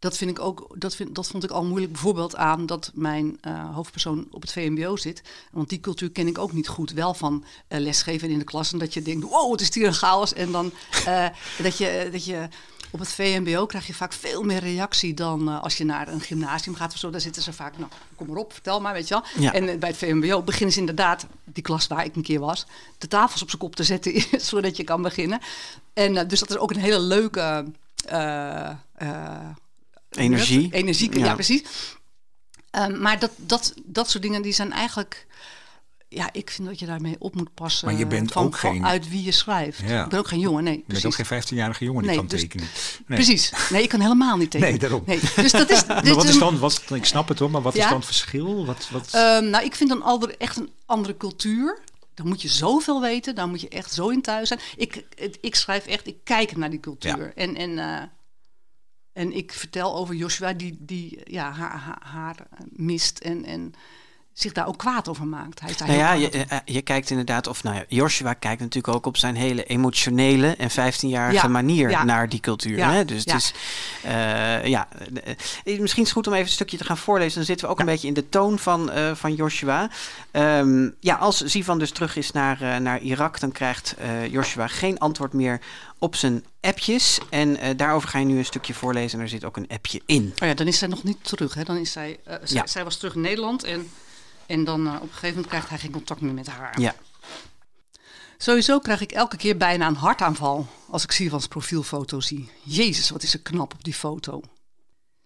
dat vind ik ook, dat, vind, dat vond ik al moeilijk. Bijvoorbeeld aan dat mijn uh, hoofdpersoon op het VMBO zit. Want die cultuur ken ik ook niet goed. Wel van uh, lesgeven in de klas. En dat je denkt, wow, het is hier een chaos. En dan uh, dat je. Dat je op het VMBO krijg je vaak veel meer reactie dan uh, als je naar een gymnasium gaat of zo. Daar zitten ze vaak, nou, kom maar op, vertel maar, weet je wel. Ja. En uh, bij het VMBO beginnen ze inderdaad, die klas waar ik een keer was, de tafels op zijn kop te zetten, zodat je kan beginnen. En uh, dus dat is ook een hele leuke... Energie. Energie, ja, ja precies. Um, maar dat, dat, dat soort dingen, die zijn eigenlijk... Ja, ik vind dat je daarmee op moet passen. Maar je bent van, ook van geen... uit wie je schrijft. Ja. Ik ben ook geen jongen, nee. Je bent ook geen 15-jarige jongen die nee, kan dus, tekenen. Nee. Precies. Nee, ik kan helemaal niet tekenen. Nee, daarom. Nee. Dus dat is, maar wat is dan, wat, ik snap het hoor, maar wat ja? is dan het verschil? Wat, wat... Um, nou, ik vind een ander, echt een andere cultuur. Dan moet je zoveel weten, daar moet je echt zo in thuis zijn. Ik, ik schrijf echt, ik kijk naar die cultuur. Ja. En, en, uh, en ik vertel over Joshua die, die ja, haar, haar, mist en, en zich daar ook kwaad over maakt. Hij is daar nou ja, je, uh, je, kijkt inderdaad, of nou ja, Joshua kijkt natuurlijk ook op zijn hele emotionele en 15-jarige ja, manier ja. naar die cultuur. Ja, hè? Dus ja. het is, uh, ja, misschien is het goed om even een stukje te gaan voorlezen. Dan zitten we ook een beetje in de toon van, uh, van Joshua. Um, ja, als Sivan dus terug is naar, uh, naar Irak, dan krijgt Joshua geen antwoord meer op zijn appjes. En uh, daarover ga je nu een stukje voorlezen en er zit ook een appje in. Oh ja, dan is zij nog niet terug. Hè? Dan is zij, uh, zij, ja. zij was terug in Nederland en, en dan uh, op een gegeven moment krijgt hij geen contact meer met haar. Ja. Sowieso krijg ik elke keer bijna een hartaanval als ik Sivans profielfoto zie. Jezus, wat is er knap op die foto.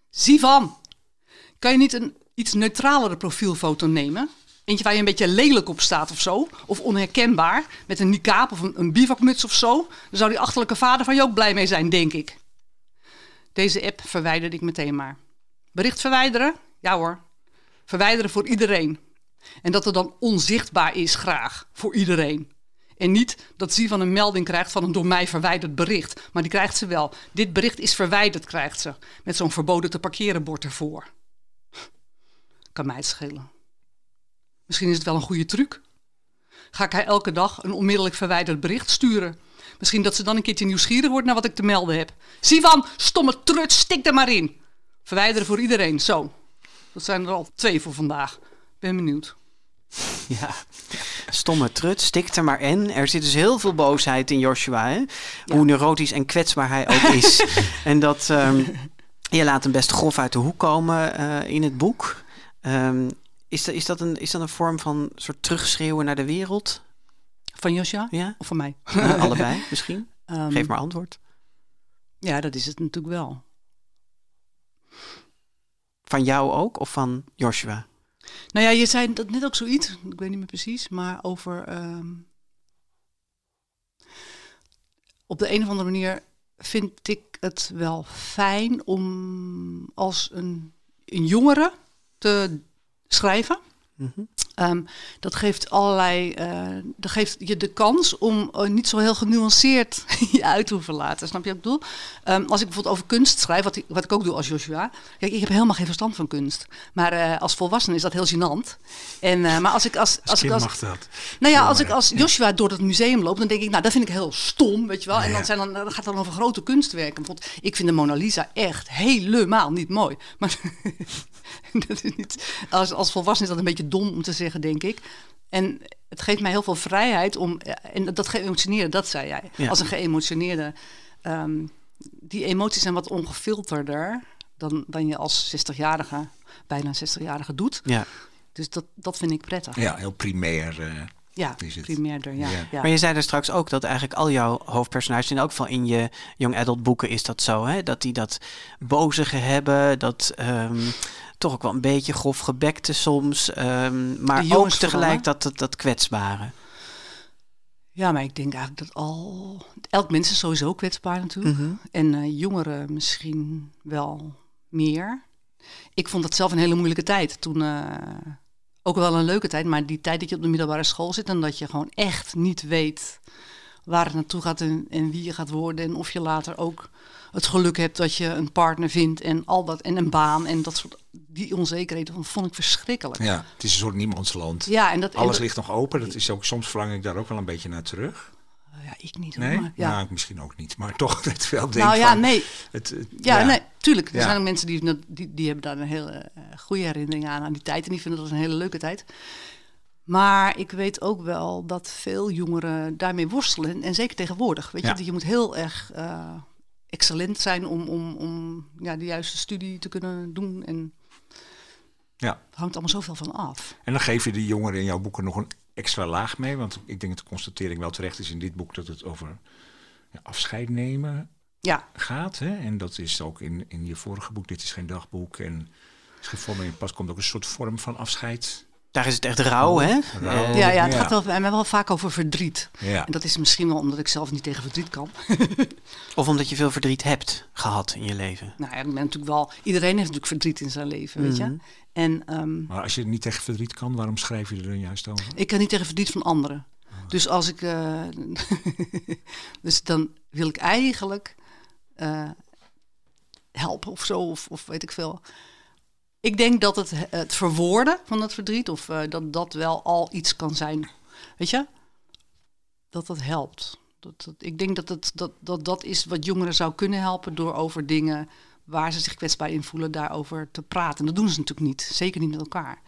Sivan, kan je niet een iets neutralere profielfoto nemen? Eentje waar je een beetje lelijk op staat of zo. Of onherkenbaar. Met een niqab of een, een bivakmuts of zo. Dan zou die achterlijke vader van je ook blij mee zijn, denk ik. Deze app verwijderde ik meteen maar. Bericht verwijderen? Ja hoor. Verwijderen voor iedereen. En dat er dan onzichtbaar is, graag. Voor iedereen. En niet dat ze van een melding krijgt van een door mij verwijderd bericht. Maar die krijgt ze wel. Dit bericht is verwijderd, krijgt ze. Met zo'n verboden te parkeren bord ervoor. Kan mij het schelen. Misschien is het wel een goede truc. Ga ik haar elke dag een onmiddellijk verwijderd bericht sturen? Misschien dat ze dan een keertje nieuwsgierig wordt naar wat ik te melden heb. Sivan, stomme trut, stik er maar in. Verwijderen voor iedereen, zo. Dat zijn er al twee voor vandaag. Ben benieuwd. Ja, stomme trut, stik er maar in. Er zit dus heel veel boosheid in Joshua. Hè? Hoe neurotisch en kwetsbaar hij ook is. en dat, ehm, je laat hem best grof uit de hoek komen eh, in het boek. Ehm, is, dat, is, dat een, is dat een vorm van soort terugschreeuwen naar de wereld? Van Joshua? Ja? Of van mij? Uh, allebei misschien? Ehm, Geef maar antwoord. Ja, dat is het natuurlijk wel. Van jou ook of van Joshua? Nou ja, je zei dat net ook zoiets, ik weet niet meer precies, maar over. ehm, op de een of andere manier vind ik het wel fijn om als een, een jongere te schrijven. Mhm. Ehm, dat geeft allerlei. eh, dat geeft je de kans om eh, niet zo heel genuanceerd je uit te hoeven laten. Snap je wat ik bedoel? Ehm, als ik bijvoorbeeld over kunst schrijf, wat ik, wat ik ook doe als Joshua. Kijk, ik heb helemaal geen verstand van kunst. Maar eh, als volwassene is dat heel gênant. En, maar als ik als. Als als, ik als mag dat. nou ja, als ik als Joshua door het museum loop, dan denk ik, nou, dat vind ik heel stom, weet je wel. En Ja. dan, zijn dan, dan gaat het dan over grote kunstwerken. Bijvoorbeeld, ik vind de Mona Lisa echt helemaal niet mooi. Maar dat is niet, als, als volwassene is dat een beetje dom om te zeggen, denk ik. En het geeft mij heel veel vrijheid om, en dat geëmotioneerde, dat zei jij. Ja. Als een geëmotioneerde, ehm, die emoties zijn wat ongefilterder dan, dan je als 60-jarige, bijna 60-jarige doet. Ja. Dus dat, dat vind ik prettig. Ja, heel primair. eh, Ja, is het. primairder, ja. Ja. ja. Maar je zei er straks ook dat eigenlijk al jouw hoofdpersonages, in elk geval in je young adult boeken is dat zo, hè? dat die dat bozige hebben, dat ehm, toch ook wel een beetje grof gebekte soms, ehm, maar ook tegelijk dat, dat, dat kwetsbare. Ja, maar ik denk eigenlijk dat al... Elk mens is sowieso kwetsbaar natuurlijk. Mhm. En eh, jongeren misschien wel meer. Ik vond dat zelf een hele moeilijke tijd. Toen eh, ook wel een leuke tijd, maar die tijd dat je op de middelbare school zit... en dat je gewoon echt niet weet waar het naartoe gaat en, en wie je gaat worden... en of je later ook het geluk hebt dat je een partner vindt en al dat... en een baan en dat soort... Die onzekerheden dat vond ik verschrikkelijk. ja, het is een soort niemandsland. Ja, en dat... en Alles dat- ligt nog open. Dat is ook, soms verlang ik daar ook wel een beetje naar terug. Ja, ik niet hoor. Nee? maar ja. Nou, misschien ook niet. Maar toch het wel denk nou ja, van, nee. Het, het- Ja, nee, tuurlijk. Er Ja. zijn ook mensen die, die, die hebben daar een hele eh, goede herinnering aan, aan die tijd. En die vinden dat een hele leuke tijd. Maar ik weet ook wel dat veel jongeren daarmee worstelen. En zeker tegenwoordig. Weet je, je moet heel erg eh, excellent zijn om, om, om ja, de juiste studie te kunnen doen. En Ja. het hangt allemaal zoveel van af. En dan geef je de jongeren in jouw boeken nog een extra laag mee. Want ik denk dat de constatering wel terecht is in dit boek dat het over ja, afscheid nemen Ja, gaat. Hè? En dat is ook in, in je vorige boek, Dit is geen dagboek. En is geen vorm in pas komt ook een soort vorm van afscheid. Daar is het echt rauw, hè? Rauw. Eh, ja, ja het ja. gaat wel, bij mij wel vaak over verdriet. Ja. En dat is misschien wel omdat ik zelf niet tegen verdriet kan. Of omdat je veel verdriet hebt gehad in je leven. Nou ja, ik ben natuurlijk wel. Iedereen heeft natuurlijk verdriet in zijn leven, weet Mhm. je. En ehm, Maar als je niet tegen verdriet kan, waarom schrijf je er dan juist over? ik kan niet tegen verdriet van anderen. Dus als ik. eh, dus dan wil ik eigenlijk eh, helpen of zo, of, of weet ik veel. Ik denk dat het, het verwoorden van dat verdriet, of eh, dat dat wel al iets kan zijn. Weet je? Dat dat helpt. Dat, dat, ik denk dat, het, dat, dat dat is wat jongeren zou kunnen helpen door over dingen waar ze zich kwetsbaar in voelen, daarover te praten. En dat doen ze natuurlijk niet. Zeker niet met elkaar.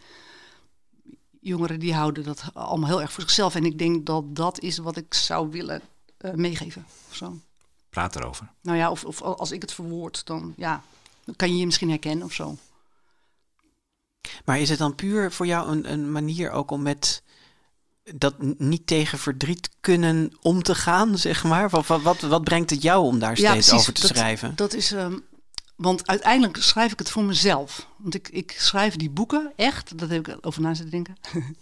Jongeren die houden dat allemaal heel erg voor zichzelf. En ik denk dat dat is wat ik zou willen eh, meegeven. Of zo. Praat erover. Nou ja, of, of als ik het verwoord, dan ja, dan kan je je misschien herkennen of zo. Maar is het dan puur voor jou een, een manier ook om met dat niet tegen verdriet kunnen om te gaan, zeg maar? Wat, wat, wat, brengt het jou om daar steeds precies. over te Dat- schrijven? Dat is, ehm, want uiteindelijk schrijf ik het voor mezelf. Want ik, ik schrijf die boeken echt, dat heb ik over na zitten denken.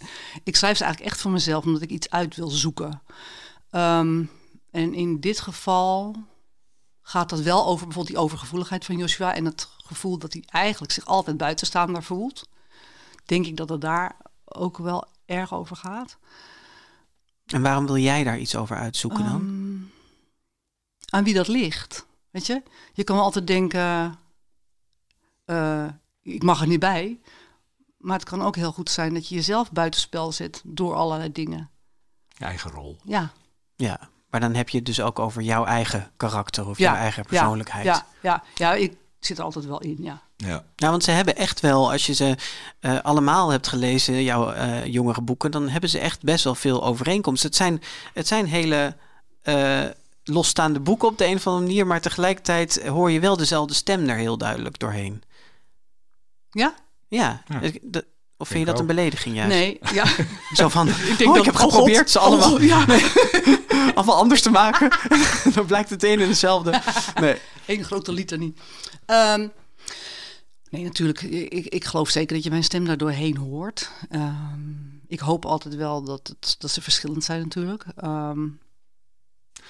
ik schrijf ze eigenlijk echt voor mezelf, omdat ik iets uit wil zoeken. Ehm, en in dit geval gaat dat wel over bijvoorbeeld die overgevoeligheid van Joshua en het gevoel dat hij eigenlijk zich altijd buitenstaander voelt. Denk ik dat het daar ook wel erg over gaat. En waarom wil jij daar iets over uitzoeken dan? Ehm, aan wie dat ligt. Weet je, je kan wel altijd denken, eh, ik mag er niet bij. Maar het kan ook heel goed zijn dat je jezelf buitenspel zet door allerlei dingen. Je eigen rol. Ja, Ja, maar dan heb je het dus ook over jouw eigen karakter of ja jouw eigen persoonlijkheid. Ja, ja, ja, ik zit er altijd wel in, ja. Ja. Nou, want ze hebben echt wel, als je ze eh, allemaal hebt gelezen, jouw eh, jongere boeken, dan hebben ze echt best wel veel overeenkomsten. Het zijn, het zijn hele eh, losstaande boeken op de een of andere manier, maar tegelijkertijd hoor je wel dezelfde stem er heel duidelijk doorheen. Ja? Ja, Ja. ik- de- of vind je dat een belediging juist? Nee, ja. Zo van, Ik oh, dat- ik heb oh, God. geprobeerd ze allemaal, Oh, ja. allemaal anders te maken. dan blijkt het een en hetzelfde. Nee. Eén grote litanie. Ehm nee, natuurlijk. Ik, ik geloof zeker dat je mijn stem daar doorheen hoort. Ehm, ik hoop altijd wel dat, het, dat ze verschillend zijn natuurlijk. Ehm,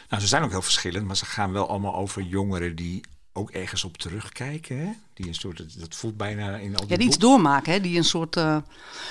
Nou, ze zijn ook heel verschillend, maar ze gaan wel allemaal over jongeren die ook ergens op terugkijken. Hè? Die een soort, dat, voelt bijna in al die ja, die iets doormaken, hè? die een soort eh,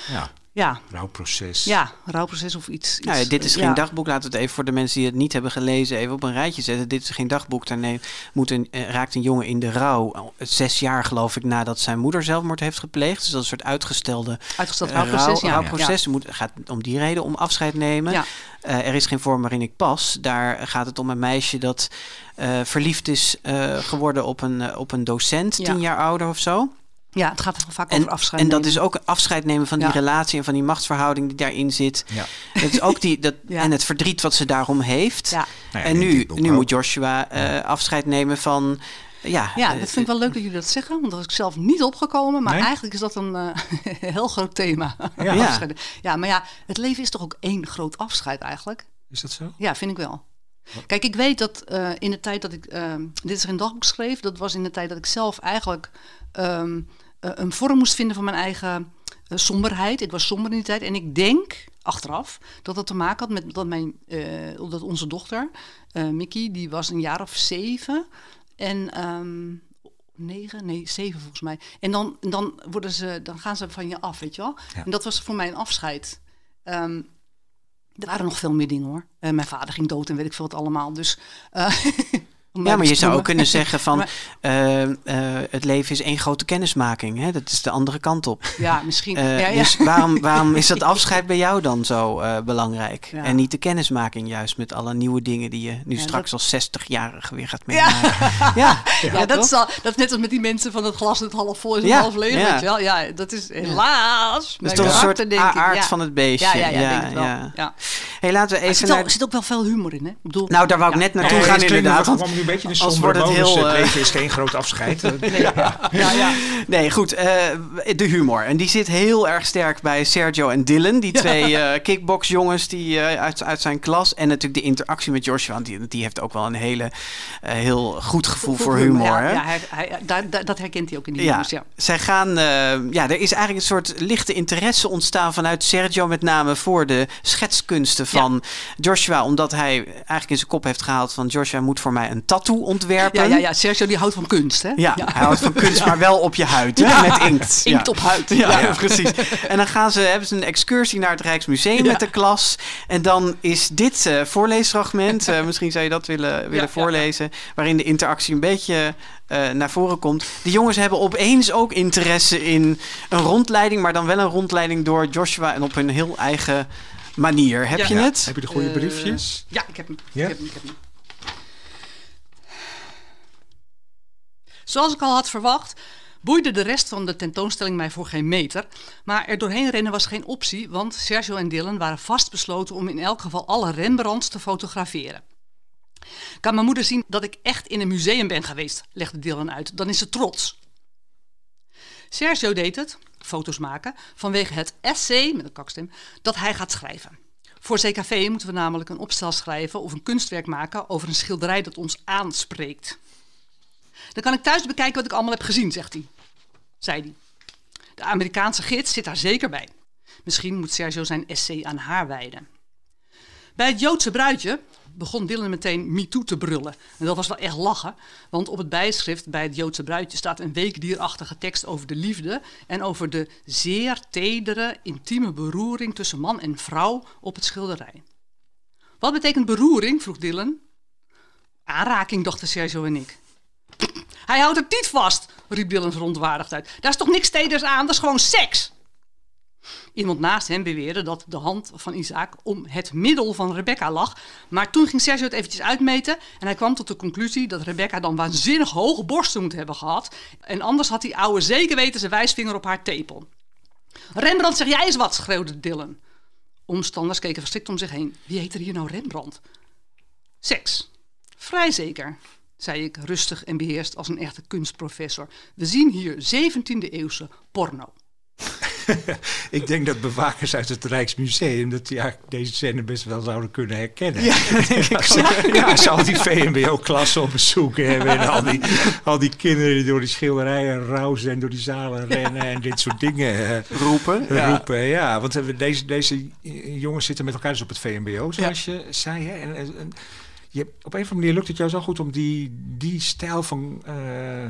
Ja, ja, rouwproces. ja, rouwproces of iets. Nou ja, iets, dit is eh, geen ja. dagboek. Laten we het even voor de mensen die het niet hebben gelezen even op een rijtje zetten. Dit is geen dagboek. Daarmee moet een, eh, raakt een jongen in de rouw. eh, Zes jaar geloof ik nadat zijn moeder zelfmoord heeft gepleegd. Dus dat is een soort uitgestelde Uitgesteld eh, rouwproces, rouw- ja. rouwproces. Het moet, gaat om die reden om afscheid nemen. Ja. Eh, er is geen vorm waarin ik pas. Daar gaat het om een meisje dat eh, verliefd is eh, geworden op een, op een docent, Ja. tien jaar ouder of zo. Ja, het gaat heel vaak En, over afscheid en dat nemen. is ook afscheid nemen van die Ja. relatie en van die machtsverhouding die daarin zit. Ja. Het is ook die, dat, Ja. En het verdriet wat ze daarom heeft. Ja, Nou ja, en nu, nu moet Joshua eh, afscheid nemen van. Ja, ja, eh, dat vind ik wel leuk dat jullie dat zeggen, want dat is ik zelf niet opgekomen. Maar Nee? eigenlijk is dat een eh, heel groot thema. Ja. Ja. Ja, maar ja, het leven is toch ook één groot afscheid eigenlijk? Is dat zo? Ja, vind ik wel. Kijk, ik weet dat eh, in de tijd dat ik ehm, dit is geen dagboek schreef, dat was in de tijd dat ik zelf eigenlijk ehm, eh, een vorm moest vinden van mijn eigen eh, somberheid. Ik was somber in die tijd en ik denk achteraf dat dat te maken had met dat, mijn, eh, dat onze dochter, eh Mickey, die was een jaar of zeven en ehm, negen, nee zeven volgens mij. En dan, dan, worden ze, dan gaan ze van je af, weet je wel. Ja. En dat was voor mij een afscheid. Ehm, er waren nog veel meer dingen hoor. Eh, mijn vader ging dood en weet ik veel wat allemaal. Dus, eh, ja, maar je zou ook kunnen zeggen van Maar- eh, eh, het leven is één grote kennismaking. Hè? Dat is de andere kant op. Ja, misschien. Eh, ja, ja. Dus waarom, waarom is dat afscheid bij jou dan zo eh, belangrijk? Ja. En niet de kennismaking juist met alle nieuwe dingen die je nu Ja, straks dat- als 60-jarige weer gaat meemaken. Ja, Ja, dat, toch? is al, dat is net als met die mensen van het glas dat half vol is en Ja, half leeg. ja. Ja, dat is helaas. Dat is toch een soort aard ja. van het beestje. Ja, ja, ja, Ja, denk het wel. ja. Ja. Hey, laten we Er even zit, wel- naar... er zit ook wel veel humor in, hè? Ik bedoel, Nou, daar wou ik net naartoe gaan het inderdaad. Een beetje de sombere het heel, Het eh, leven is geen groot afscheid. ja, ja. Nee, goed. eh, de humor. En die zit heel erg sterk bij Sergio en Dylan. Die twee eh kickboxjongens die, eh, uit, uit zijn klas. En natuurlijk de interactie met Joshua. Want die, die heeft ook wel een hele, eh, heel goed gevoel voor humor. Ja, hè? ja hij, hij, daar, daar- dat herkent hij ook in die Ja, jongens, ja. zij gaan. eh, ja, er is eigenlijk een soort lichte interesse ontstaan vanuit Sergio, met name voor de schetskunsten van Joshua. Omdat hij eigenlijk in zijn kop heeft gehaald van Joshua moet voor mij een tattoo ontwerpen. Ja, ja, ja, Sergio die houdt van kunst, hè? Ja, hij houdt van kunst, maar wel op je huid, met inkt. Inkt ja. op huid. Ja, Ja. precies. En dan gaan ze, hebben ze een excursie naar het Rijksmuseum Ja. met de klas. En dan is dit eh, voorleesfragment, eh, misschien zou je dat willen, willen ja. voorlezen, waarin de interactie een beetje eh, naar voren komt. De jongens hebben opeens ook interesse in een rondleiding, maar dan wel een rondleiding door Joshua en op hun heel eigen manier. Heb Ja. je Ja. het? Heb je de goede briefjes? Ja, ik heb hem. Ja? Ik heb hem, ik heb hem. Zoals ik al had verwacht, boeide de rest van de tentoonstelling mij voor geen meter. Maar er doorheen rennen was geen optie, want Sergio en Dylan waren vastbesloten om in elk geval alle Rembrandts te fotograferen. Kan mijn moeder zien dat ik echt in een museum ben geweest, legde Dylan uit. Dan is ze trots. Sergio deed het, foto's maken, vanwege het essay, met een kakstem, dat hij gaat schrijven. Voor CKV moeten we namelijk een opstel schrijven of een kunstwerk maken over een schilderij dat ons aanspreekt. Dan kan ik thuis bekijken wat ik allemaal heb gezien, zegt hij. Zei hij. De Amerikaanse gids zit daar zeker bij. Misschien moet Sergio zijn essay aan haar wijden. Bij het Joodse bruidje, begon Dylan meteen me toe te brullen. En dat was wel echt lachen, want op het bijschrift bij het Joodse bruidje staat een weekdierachtige tekst over de liefde en over de zeer tedere, intieme beroering tussen man en vrouw op het schilderij. Wat betekent beroering? vroeg Dylan. Aanraking, dachten Sergio en ik. Hij houdt het niet vast, riep Dylan verontwaardigd uit. Daar is toch niks teders aan, dat is gewoon seks. Iemand naast hem beweerde dat de hand van Isaac om het middel van Rebecca lag. Maar toen ging Sergio het eventjes uitmeten en hij kwam tot de conclusie dat Rebecca dan waanzinnig hoge borsten moet hebben gehad. En anders had die ouwe zeker weten zijn wijsvinger op haar tepel. Rembrandt, zeg jij eens wat, schreeuwde Dylan. Omstanders keken verstikt om zich heen. Wie heet er hier nou Rembrandt? Seks. Vrij zeker, zei ik rustig en beheerst als een echte kunstprofessor. We zien hier 17e eeuwse porno. ik denk dat bewakers uit het Rijksmuseum dat ja, deze scène best wel zouden kunnen herkennen. Ja, ja, als ze al die VMBO-klassen op bezoek hebben en al die, al die kinderen die door die schilderijen rauzen en door die zalen rennen en dit soort dingen eh, roepen. Ja. roepen. Ja, want deze, deze jongens zitten met elkaar dus op het VMBO, zoals je zei. Hè? En, en, en je, op een of andere manier lukt het jou zo goed om die, die stijl van uh,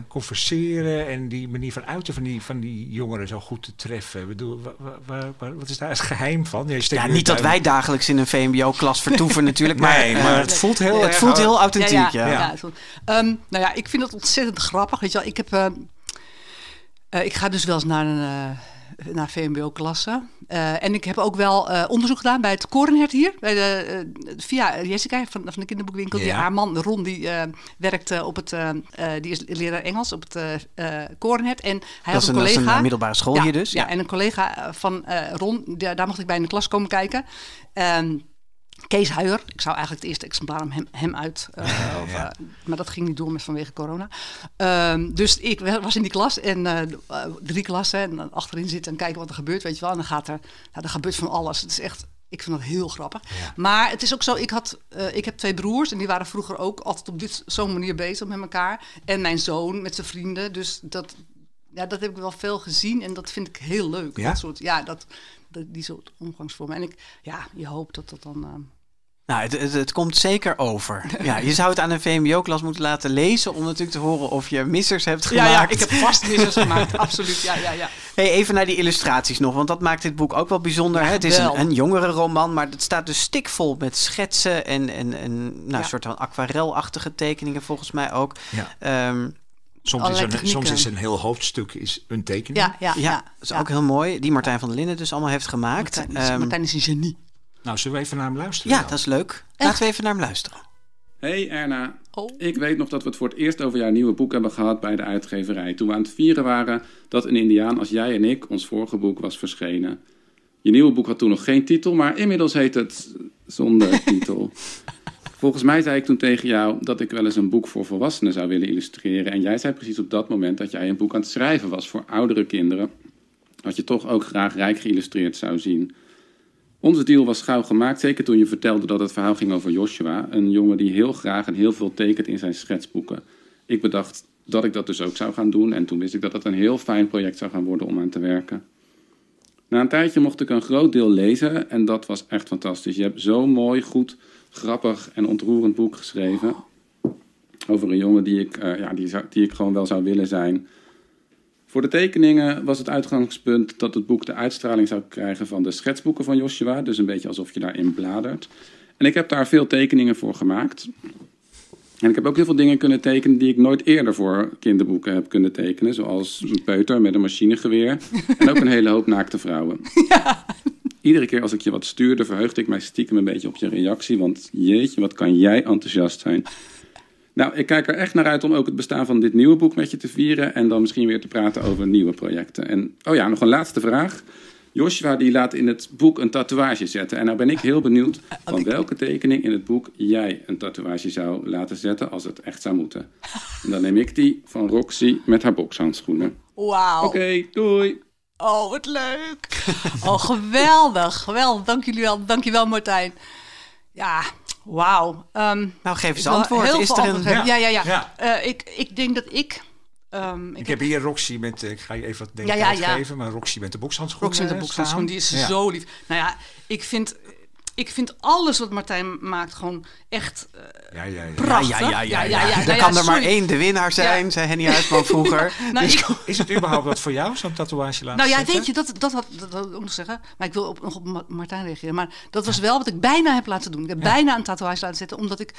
converseren en die manier van uiten van die, van die jongeren zo goed te treffen. Ik bedoel, wa, wa, wa, wat is daar het geheim van? Ja, ja niet dat wij dagelijks in een VMBO-klas vertoeven natuurlijk, maar, nee, maar uh, het voelt heel, het voelt heel authentiek. Ja, ja, ja. Um, nou ja, ik vind het ontzettend grappig. Weet je wel, ik heb, uh, ik ga dus wel eens naar een naar VMBO-klassen. Uh, en ik heb ook wel uh, onderzoek gedaan bij het Korenhert hier. Bij de, uh, via Jessica van, van de kinderboekwinkel. Ja. Die, haar man Ron die werkt op het... die is leraar Engels op het Korenhert. En hij had een, een collega... Dat is een middelbare school ja, hier dus. Ja. ja, en een collega van Ron, daar, daar mocht ik bij in de klas komen kijken. Um, Kees Huijer. Ik zou eigenlijk het eerste exemplaar om hem, hem uit. Uh, ja. of, uh, maar dat ging niet door met vanwege corona. Uh, dus ik was in die klas en uh, drie klassen. En dan achterin zitten en kijken wat er gebeurt. Weet je wel. En dan gaat er. Nou, er gebeurt van alles. Het is echt. Ik vind dat heel grappig. Ja. Maar het is ook zo, ik, had, ik heb twee broers en die waren vroeger ook altijd op dit, zo'n manier bezig met elkaar. En mijn zoon met zijn vrienden. Dus dat, ja, dat heb ik wel veel gezien en dat vind ik heel leuk. Ja? Dat soort, ja, dat, die soort omgangsvormen. En ik, ja, je hoopt dat dat dan... Uh, nou, het, het, het, komt zeker over. Ja, je zou het aan een VMBO-klas moeten laten lezen om natuurlijk te horen of je missers hebt gemaakt. Ja, ja ik heb vast missers gemaakt, absoluut. Ja, ja, ja. Hey, even naar die illustraties nog, want dat maakt dit boek ook wel bijzonder. Ja, hè? Het is een, een jongere roman, maar het staat dus stikvol met schetsen en, en, en nou, ja. een soort van aquarelachtige tekeningen volgens mij ook. Ja. Um, Soms is, een, soms is een heel hoofdstuk is een tekening. Ja, ja, ja, ja. dat is ook heel mooi. Die Martijn van der Linden dus allemaal heeft gemaakt. Martijn is, um, Martijn is een genie. Nou, zullen we even naar hem luisteren? Ja, dat is leuk. Echt? Laten we even naar hem luisteren. Hey Erna, oh. ik weet nog dat we het voor het eerst over jouw nieuwe boek hebben gehad bij de uitgeverij. Toen we aan het vieren waren dat een indiaan als jij en ik ons vorige boek was verschenen. Je nieuwe boek had toen nog geen titel, maar inmiddels heet het zonder titel. Volgens mij zei ik toen tegen jou dat ik wel eens een boek voor volwassenen zou willen illustreren. En jij zei precies op dat moment dat jij een boek aan het schrijven was voor oudere kinderen. Wat je toch ook graag rijk geïllustreerd zou zien. Onze deal was gauw gemaakt, zeker toen je vertelde dat het verhaal ging over Joshua. Een jongen die heel graag en heel veel tekent in zijn schetsboeken. Ik bedacht dat ik dat dus ook zou gaan doen. En toen wist ik dat het een heel fijn project zou gaan worden om aan te werken. Na een tijdje mocht ik een groot deel lezen en dat was echt fantastisch. Je hebt zo mooi, goed grappig en ontroerend boek geschreven. Over een jongen die ik, uh, ja, die, die ik gewoon wel zou willen zijn. Voor de tekeningen was het uitgangspunt dat het boek de uitstraling zou krijgen van de schetsboeken van Joshua. Dus een beetje alsof je daarin bladert. En ik heb daar veel tekeningen voor gemaakt. En ik heb ook heel veel dingen kunnen tekenen die ik nooit eerder voor kinderboeken heb kunnen tekenen. Zoals een peuter met een machinegeweer. En ook een hele hoop naakte vrouwen. Iedere keer als ik je wat stuurde, verheugde ik mij stiekem een beetje op je reactie. Want jeetje, wat kan jij enthousiast zijn. Nou, ik kijk er echt naar uit om ook het bestaan van dit nieuwe boek met je te vieren. En dan misschien weer te praten over nieuwe projecten. En, oh ja, nog een laatste vraag. Joshua die laat in het boek een tatoeage zetten. En nou ben ik heel benieuwd van welke tekening in het boek jij een tatoeage zou laten zetten als het echt zou moeten. En dan neem ik die van Roxy met haar bokshandschoenen. Wauw. Oké, okay, doei. Oh, wat leuk. Oh, geweldig. Geweldig. Dank jullie wel. Dank je wel, Martijn. Ja, wauw. Um, nou, geef eens antwoord. Is er een... Ja, ja, ja. ja. ja. Uh, ik, ik denk dat ik... Um, ik, ik heb hier Roxy met, uh, ik ga je even wat details ja, ja, ja. geven, maar Roxy met de bokshandschoenen Roxy met de bokshandschoenen, die is zo lief. Nou ja, ik vind, ik vind alles wat Martijn maakt gewoon echt uh, ja, ja, ja. prachtig. Ja, ja, ja. ja, ja, er kan er maar één de winnaar zijn, zei Henny Huisman vroeger. nou, is, ik, is het überhaupt wat voor jou, zo'n tatoeage laten nou ja, zetten? weet je, dat, dat, had, dat, wil ik ook nog zeggen. Maar ik wil op, nog op Ma- Martijn reageren. Maar dat was wel wat ik bijna heb laten doen. Ik heb bijna een tatoeage laten zetten, omdat ik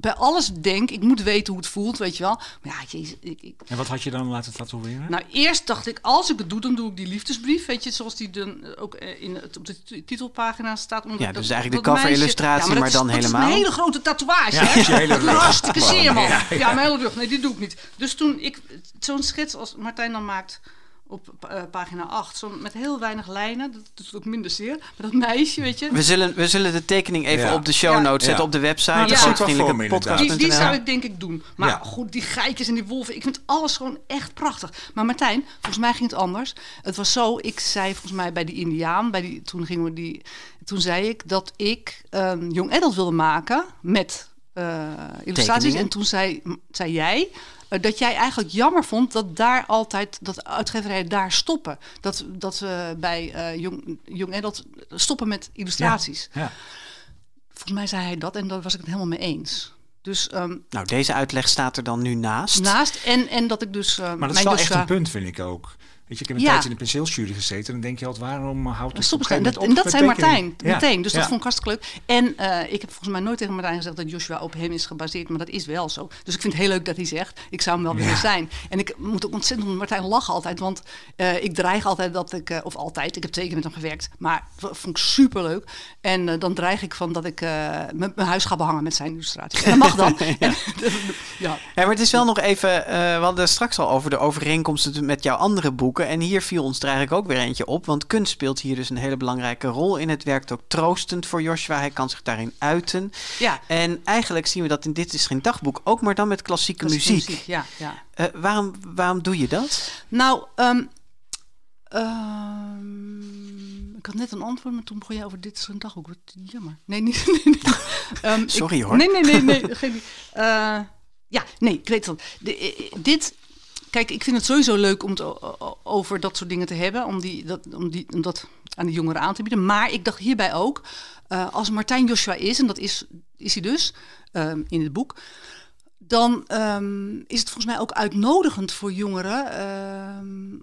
bij alles denk, ik moet weten hoe het voelt, weet je wel. Maar ja, jezus, ik, ik, En wat had je dan laten tatoeëren? nou, eerst dacht ik, als ik het doe, dan doe ik die liefdesbrief. Weet je, zoals die dan ook eh, in het, op de titelpagina staat. Omdat Ja, dat- dus eigenlijk dat de cover-illustratie, maar is- dan dat helemaal. is een hele grote tatoeage, Ja, hè? hele is. Hartstikke zeer, man. Ja, Ja, ja. mijn hele rug. Nee, die doe ik niet. Dus toen ik zo'n schets als Martijn dan maakt op eh, pagina 8, zo met heel weinig lijnen, dat doet ook minder zeer. Maar dat meisje, weet je, We zullen, we zullen de tekening even Ja. op de show Ja. notes zetten op de website. Maar dat Ja. wel voor me inderdaad. Die, die zou ik denk ik doen. Maar Ja. goed, die geitjes en die wolven, ik vind alles gewoon echt prachtig. Maar Martijn, volgens mij ging het anders. Het was zo, ik zei volgens mij bij die Indiaan, bij die, toen, gingen we die, toen zei ik dat ik een Young Adult wilde maken met eh, illustraties. Tekeningen. En toen zei, zei jij dat jij eigenlijk jammer vond dat daar altijd, dat uitgeverijen daar stoppen. Dat, dat ze bij eh Young, Young Adult stoppen met illustraties. Ja. Volgens mij zei hij dat en daar was ik het helemaal mee eens. Dus ehm, Nou, deze uitleg staat er dan nu naast. naast en, en dat ik dus. eh, Maar dat is wel dus, echt een eh, punt, vind ik ook. Weet je, ik heb een Ja. tijdje in de penseeljury gezeten. Dan denk je altijd, waarom houdt het op En dat, en op dat zei Martijn? Ja. meteen. Dus dat vond ik hartstikke leuk. En eh, ik heb volgens mij nooit tegen Martijn gezegd dat Joshua op hem is gebaseerd. Maar dat is wel zo. Dus ik vind het heel leuk dat hij zegt. Ik zou hem wel willen zijn. En ik moet ook ontzettend met Martijn lachen altijd. Want eh, ik dreig altijd dat ik... eh, of altijd, ik heb twee keer met hem gewerkt. Maar dat vond ik super leuk. En dan dreig ik van dat ik eh, mijn huis ga behangen met zijn illustraties. En dat mag dan. En- ja. Ja, maar het is wel nog even. eh, we hadden straks al over de overeenkomsten met jouw andere En hier viel ons er eigenlijk ook weer eentje op. Want kunst speelt hier dus een hele belangrijke rol in. Het werkt ook troostend voor Joshua. Hij kan zich daarin uiten. ja. En eigenlijk zien we dat in Dit is geen dagboek. Ook maar dan met klassieke muziek. Ja, ja. Eh, waarom, waarom doe je dat? Nou, ehm, ehm, ik had net een antwoord, maar toen begon jij over dit is een dagboek. Wat jammer. Nee, niet. Nee, nee. Ehm, ik- Sorry, hoor. Nee, nee, nee, nee. geen, eh, ja, nee, ik weet het. De, eh, dit. Kijk, ik vind het sowieso leuk om het over dat soort dingen te hebben, om, die, dat, om, die, om dat aan de jongeren aan te bieden. Maar ik dacht hierbij ook, eh, als Martijn Joshua is, en dat is, is hij dus ehm, in het boek, dan ehm, is het volgens mij ook uitnodigend voor jongeren ehm,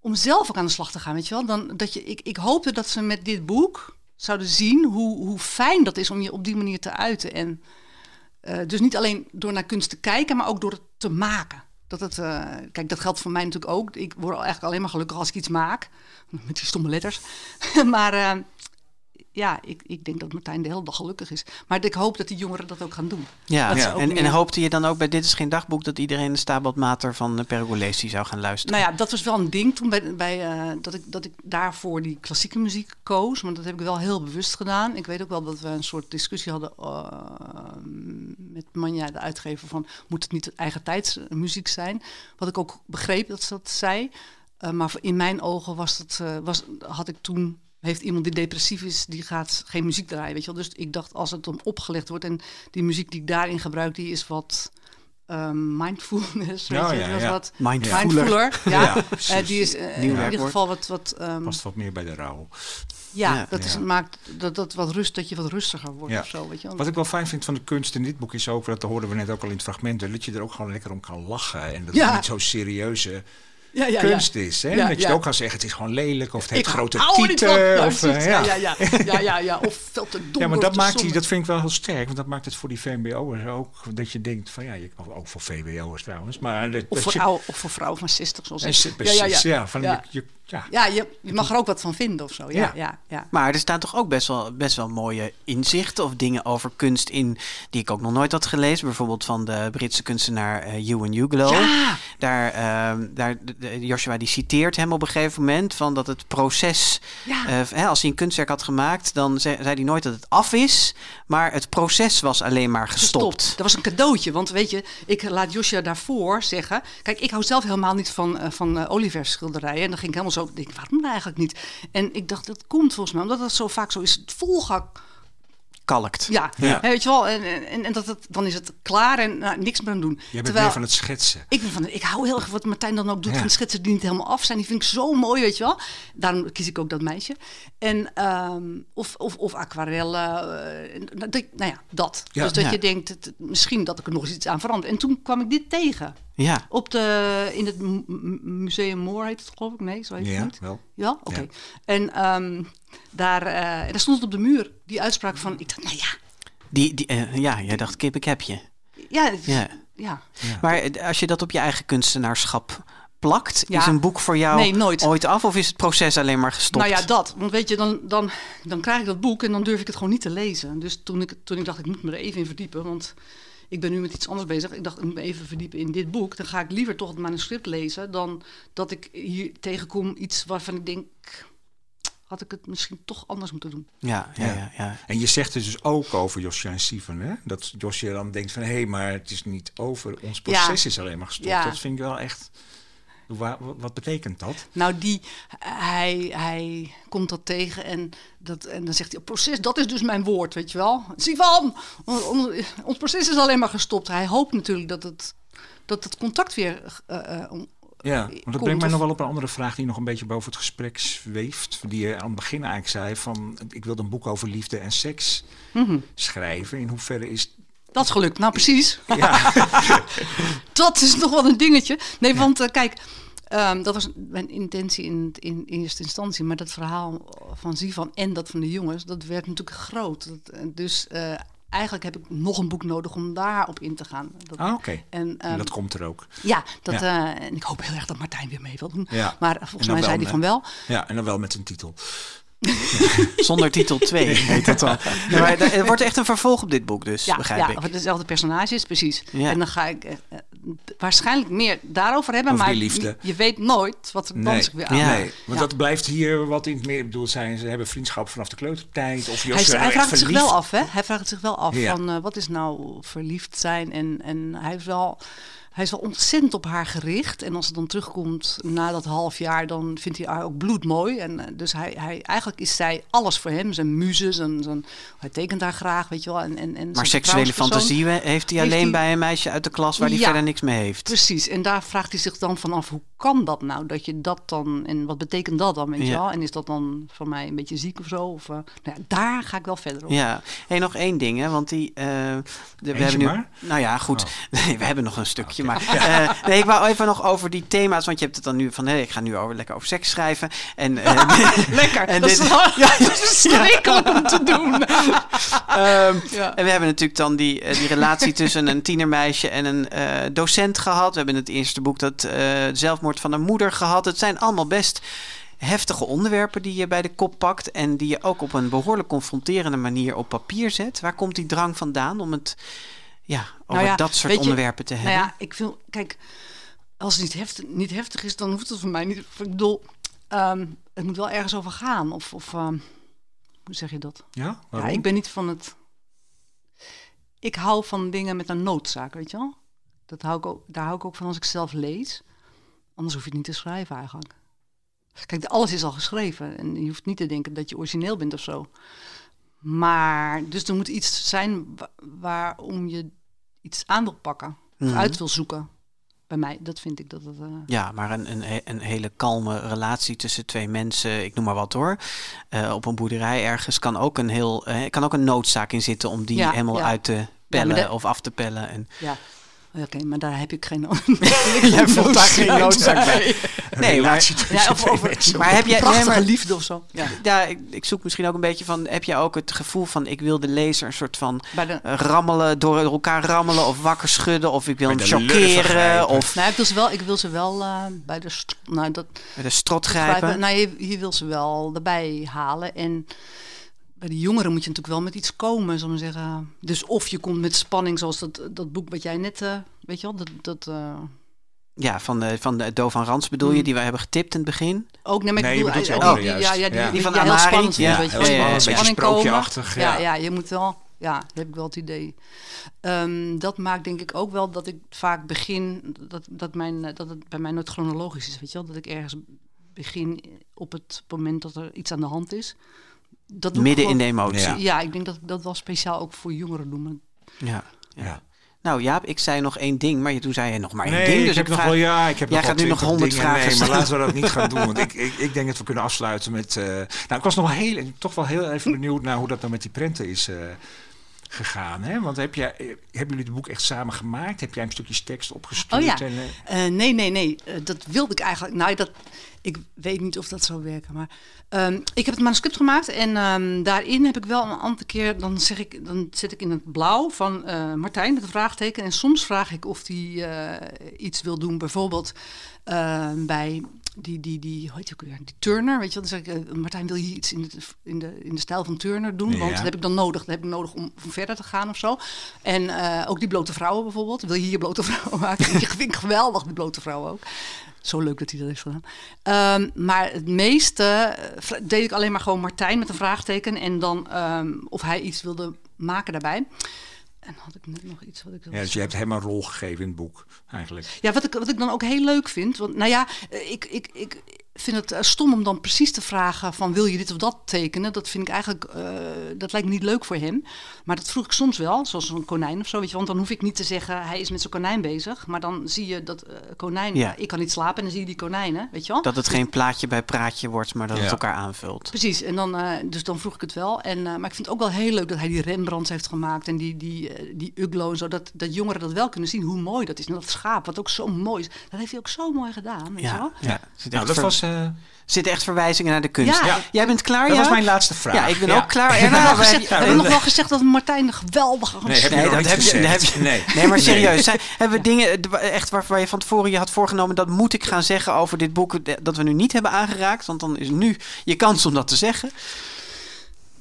om zelf ook aan de slag te gaan. Weet je wel? Dan, dat je, ik, ik hoopte dat ze met dit boek zouden zien hoe, hoe fijn dat is om je op die manier te uiten. En eh, dus niet alleen door naar kunst te kijken, maar ook door het te maken. Dat het, eh, kijk, dat geldt voor mij natuurlijk ook. Ik word eigenlijk alleen maar gelukkig als ik iets maak. Met die stomme letters. maar eh, ja, ik, ik denk dat Martijn de hele dag gelukkig is. Maar ik hoop dat die jongeren dat ook gaan doen. Ja, Dat en, en hoopte je dan ook bij Dit is geen dagboek dat iedereen de Stabat Mater van uh, Pergolesi zou gaan luisteren? Nou ja, dat was wel een ding toen bij, bij, eh, dat, ik, dat ik daarvoor die klassieke muziek koos. Maar dat heb ik wel heel bewust gedaan. Ik weet ook wel dat we een soort discussie hadden eh, met Manja, de uitgever, van moet het niet eigen tijdsmuziek zijn? Wat ik ook begreep dat ze dat zei. Eh, maar in mijn ogen was het, eh, was, had ik toen heeft iemand die depressief is, die gaat geen muziek draaien, weet je wel. Dus ik dacht, als het om opgelegd wordt en die muziek die ik daarin gebruik, die is wat ehm, mindfulness, weet Ja, je, ja, wat Mindfuller. mindfuller. Ja, Ja, Eh, die is eh, in ieder geval wat, wat ehm, Past wat meer bij de rouw. ja, Ja. dat is, maakt dat, dat, wat rust, dat je wat rustiger wordt Ja. of zo, weet je wel. Wat ik wel fijn vind van de kunst in dit boek is ook, dat hoorden we net ook al in het fragment, dat je er ook gewoon lekker om kan lachen. En dat Ja. het niet zo serieuze ja, ja, kunst is. Hè? Ja, dat je ja. het ook kan zeggen, het is gewoon lelijk of het heeft Ik grote van. tieten. Ja, Of, eh, ja. ja. Ja, ja, ja, ja, ja, Of veel te donker. Ja, maar dat, maakt die, dat vind ik wel heel sterk. Want dat maakt het voor die VMBO'ers ook. Dat je denkt van ja, je, ook voor VWO'ers trouwens. Maar dat, Of voor, je, oude, of voor vrouwen van 60, zoals ik. precies, ja. van, Ja. Je, je- ja. Ja, je, je mag er ook wat van vinden of zo. Ja, Ja. ja, ja. Maar er staan toch ook best wel, best wel mooie inzichten of dingen over kunst in die ik ook nog nooit had gelezen. Bijvoorbeeld van de Britse kunstenaar eh Ewan Uglow. Ja. Daar, ehm, daar, de- Joshua die citeert hem op een gegeven moment van dat het proces, Ja. eh, hè, als hij een kunstwerk had gemaakt, dan zei, zei hij nooit dat het af is, maar het proces was alleen maar gestopt. Dat was een cadeautje. Want weet je, ik laat Joshua daarvoor zeggen. Kijk, ik hou zelf helemaal niet van, eh, van eh, Oliver schilderijen. En dan ging ik helemaal zo. Denk, waarom nou eigenlijk niet? En ik dacht, dat komt volgens mij omdat dat zo vaak zo is. Het volgak kalkt. Ja, weet je wel. En, en, en dat het, dan is het klaar en nou, niks meer aan doen. Jij bent meer van het schetsen. Ik, ben van, ik hou heel erg wat Martijn dan ook doet Ja. van schetsen die niet helemaal af zijn. Die vind ik zo mooi, weet je wel. Daarom kies ik ook dat meisje. En, ehm, of, of, of aquarellen. eh, en dat, ik- nou ja, dat. Ja. dus dat Ja. je denkt, het, misschien dat ik er nog eens iets aan verander. En toen kwam ik dit tegen. Ja. Op de, in het mu- mu- Museum Moor heet het geloof ik. Nee, zo heet het Ja, niet. wel. Ja, oké. Ja. En ehm, daar, eh, en daar stond het op de muur, die uitspraak van... Ik dacht, nou ja, Die, die, eh, ja, jij dacht kip, ik heb je. ja, het- Ja. ja. Maar eh, als je dat op je eigen kunstenaarschap plakt, Ja. is een boek voor jou Nee, nooit. ooit af of is het proces alleen maar gestopt? Nou ja, dat. Want weet je, dan, dan, dan krijg ik dat boek en dan durf ik het gewoon niet te lezen. Dus toen ik, toen ik dacht, ik moet me er even in verdiepen, want ik ben nu met iets anders bezig. Ik dacht, ik moet me even verdiepen in dit boek. Dan ga ik liever toch het manuscript lezen dan dat ik hier tegenkom iets waarvan ik denk, had ik het misschien toch anders moeten doen. Ja, ja, Ja. ja. ja. En je zegt het dus ook over Josje en Sivan, hè? Dat Josje dan denkt van, hé, hey, maar het is niet over. Ons Ja. proces is alleen maar gestopt. Ja. Dat vind ik wel echt... Wa- wa- wat betekent dat? Nou, die, hij, hij komt dat tegen en, dat, en dan zegt hij, proces, dat is dus mijn woord, weet je wel. Sivan, on- on- ons proces is alleen maar gestopt. Hij hoopt natuurlijk dat het, dat het contact weer... eh, eh, om- Ja, want dat brengt mij nog wel op een andere vraag die nog een beetje boven het gesprek zweeft. Die je aan het begin eigenlijk zei van, ik wilde een boek over liefde en seks Mhm. schrijven. In hoeverre is... Dat is gelukt. Nou, precies. Ja, dat is nog wel een dingetje. Nee, want eh, kijk, ehm, dat was mijn intentie in, in, eerste instantie. Maar dat verhaal van Sivan en dat van de jongens, dat werd natuurlijk groot. Dat, eh, dus eh, eigenlijk heb ik nog een boek nodig om daarop in te gaan. Dat, ah, oké. en, En ehm, dat komt er ook. ja, dat, eh, en ik hoop heel erg dat Martijn weer mee wil doen. Ja. Maar En volgens mij zei hij van wel. Ja, en dan wel met een titel. Zonder titel 2 heet dat dan. Ja, maar er wordt echt een vervolg op dit boek dus, Ja, begrijp ja ik. het dezelfde personages, precies. Ja. En dan ga ik eh, eh, waarschijnlijk meer daarover hebben. Over maar die liefde. Je, weet nooit wat er dan zich weer aan. Ja. Nee, want Ja. dat blijft hier wat in het meer bedoeld zijn. Ze hebben vriendschap vanaf de kleutertijd. Of Hij, hij vraagt zich wel af, hè? Hij vraagt zich wel af Ja. van eh, wat is nou verliefd zijn. En, en hij is wel. Hij is wel ontzettend op haar gericht. En als het dan terugkomt na dat half jaar, dan vindt hij haar ook bloedmooi. En eh, dus hij, hij, eigenlijk is zij alles voor hem. Zijn muze, zijn, zijn, hij tekent haar graag, weet je wel. En, en, en Maar seksuele fantasie heeft hij Heeft alleen hij- bij een meisje uit de klas waar hij Ja. verder niks mee heeft. Precies, en daar vraagt hij zich dan vanaf, hoe kan dat nou? Dat je dat dan, en wat betekent dat dan, weet je Ja. wel? En is dat dan voor mij een beetje ziek of zo? Of, eh, nou ja, daar ga ik wel verder op. Ja, hey, nog één ding, hè, want die. eh, de, we hebben nu. maar? Nou ja, goed. Oh. Nee, we hebben nog een stukje. Maar eh, nee, ik wou even nog over die thema's, want je hebt het dan nu van. Hé, ik ga nu over, lekker over seks schrijven. En, eh, Lekker, En dat, dit- is, ja, dat is verschrikkelijk om te doen. Ehm. En we hebben natuurlijk dan die, eh, die relatie tussen een tienermeisje en een docent gehad. We hebben in het eerste boek dat zelfmoord van een moeder gehad. Het zijn allemaal best heftige onderwerpen die je bij de kop pakt. En die je ook op een behoorlijk confronterende manier op papier zet. Waar komt die drang vandaan om het ja, over Nou ja, dat soort weet je, onderwerpen te hebben? Nou ja, ik wil, kijk, als het niet heftig, niet heftig is, dan hoeft het voor mij niet. Ik bedoel, ehm, het moet wel ergens over gaan. Of, of ehm, hoe zeg je dat? Ja, ik ben niet van het. Ik hou van dingen met een noodzaak, weet je wel? Dat hou ik ook, daar hou ik ook van als ik zelf lees. Anders hoef je het niet te schrijven eigenlijk. Kijk, alles is al geschreven en je hoeft niet te denken dat je origineel bent of zo. Maar, dus er moet iets zijn wa- waarom je iets aan wil pakken. Of Mhm. uit wil zoeken. Bij mij, dat vind ik dat het... eh, Ja, maar een, een, een hele kalme relatie tussen twee mensen, ik noem maar wat hoor, eh, op een boerderij ergens kan ook een heel, eh, kan ook een noodzaak in zitten om die Ja, helemaal ja. uit te pellen dat- of af te pellen. En, ja, oké, maar daar heb ik geen Jij voelt daar geen noodzaak bij. Nee, maar, relatie Ja, of maar heb jij, nee, prachtige maar- liefde of zo. Ja. ja, ik, ik zoek misschien ook een beetje van, heb jij ook het gevoel van, ik wil de lezer een soort van Bij de, eh, rammelen, door elkaar rammelen of wakker schudden of ik wil Bij hem chockeren of Nou, ik wil ze wel, ik wil ze wel eh, bij de, nou, dat, met de strot grijpen. grijpen. Nou, je, je wil ze wel erbij halen. En bij de jongeren moet je natuurlijk wel met iets komen, zal ik maar zeggen. Dus of je komt met spanning, zoals dat, dat boek wat jij net, eh, weet je wel, dat, dat eh, Ja, van de, van de Do van Rans bedoel je, Hmm. die we hebben getipt in het begin. ook nee, maar ik Nee, je bedoel, bedoelt die juist. ja, ja, die, Ja. die, van die heel spannend vind, Ja, weet je ja, wel. ja, ja. Een beetje spanning komen. sprookjeachtig, Ja, ja. ja, je moet wel, ja, heb ik wel het idee. Ehm, dat maakt denk ik ook wel dat ik vaak begin, dat, dat, mijn, dat het bij mij nooit chronologisch is, weet je wel. Dat ik ergens begin op het moment dat er iets aan de hand is. Dat Midden in de emotie. Ja. Ik denk dat ik dat wel speciaal ook voor jongeren maar- Ja. Ja. Nou Jaap, ik zei nog één ding, maar je- toen zei je nog maar één Nee, ding. ik Dus heb ik nog vraag- wel, ja, ik heb Jij nog wel gaat nu nog 20 100 dingen. vragen Nee, maar laten we dat niet gaan doen. Want ik, ik, ik denk dat we kunnen afsluiten met... eh, nou, ik was nog wel heel, toch wel heel even benieuwd naar hoe dat nou met die prenten is eh, gegaan. Hè? Want heb jij, eh, hebben jullie het boek echt samen gemaakt? Heb jij een stukjes tekst opgestuurd? Oh ja. En, eh, Eh, nee, nee, nee. Dat wilde ik eigenlijk. Nou, dat, ik weet niet of dat zou werken. Maar ehm, ik heb het manuscript gemaakt. En ehm, daarin heb ik wel een aantal keer. Dan, zeg ik, dan zet ik in het blauw van Martijn met een vraagteken. En soms vraag ik of hij iets wil doen. Bijvoorbeeld eh, bij. Die, die, die, hoe heet ook weer? Die Turner, weet je wat? Dan zeg ik, eh, Martijn, wil je iets in de, in, de, in de stijl van Turner doen? Want dat heb ik dan nodig. Dat heb ik nodig om, om verder te gaan of zo. En eh, ook die blote vrouwen bijvoorbeeld. Wil je hier blote vrouwen maken? Ik vind geweldig, die blote vrouwen ook. Zo leuk dat hij dat heeft gedaan. Ehm, maar het meeste eh, deed ik alleen maar gewoon Martijn met een vraagteken. En dan ehm, of hij iets wilde maken daarbij. En had ik net nog iets wat ik wilde ja, dus je hebt hem een rol gegeven in het boek, eigenlijk. ja, wat ik, wat ik dan ook heel leuk vind. Want nou ja, eh, ik, ik, ik vind het eh, stom om dan precies te vragen van wil je dit of dat tekenen. Dat vind ik eigenlijk, eh, dat lijkt me niet leuk voor hem. Maar dat vroeg ik soms wel, zoals een konijn of zo. Weet je, want dan hoef ik niet te zeggen hij is met zijn konijn bezig. Maar dan zie je dat eh, konijn, Ja. ik kan niet slapen en dan zie je die konijnen, weet je wel. Dat het geen plaatje bij praatje wordt, maar dat het Ja. elkaar aanvult. Precies, en dan, eh, dus dan vroeg ik het wel. En, eh, maar ik vind het ook wel heel leuk dat hij die Rembrandts heeft gemaakt en die, die, die Uglo en zo. Dat, dat jongeren dat wel kunnen zien, hoe mooi dat is. En dat schaap, wat ook zo mooi is. Dat heeft hij ook zo mooi gedaan, weet je wel. Ja, ja. Zit, Nou, dat ver- was, eh, zitten echt verwijzingen naar de kunst. Ja. Ja. Jij bent klaar, dat ja? was mijn laatste vraag. Ja, ik ben Ja. ook klaar. We hebben, Erna, nog gezegd, hebben nog wel gezegd dat Martijn een geweldige... Nee, heb Nee, nog dat heb je, heb Nee. nee, maar serieus. Zijn, hebben we dingen echt waarvan je van tevoren je had voorgenomen... dat moet ik gaan zeggen over dit boek dat we nu niet hebben aangeraakt? Want dan is nu je kans om dat te zeggen.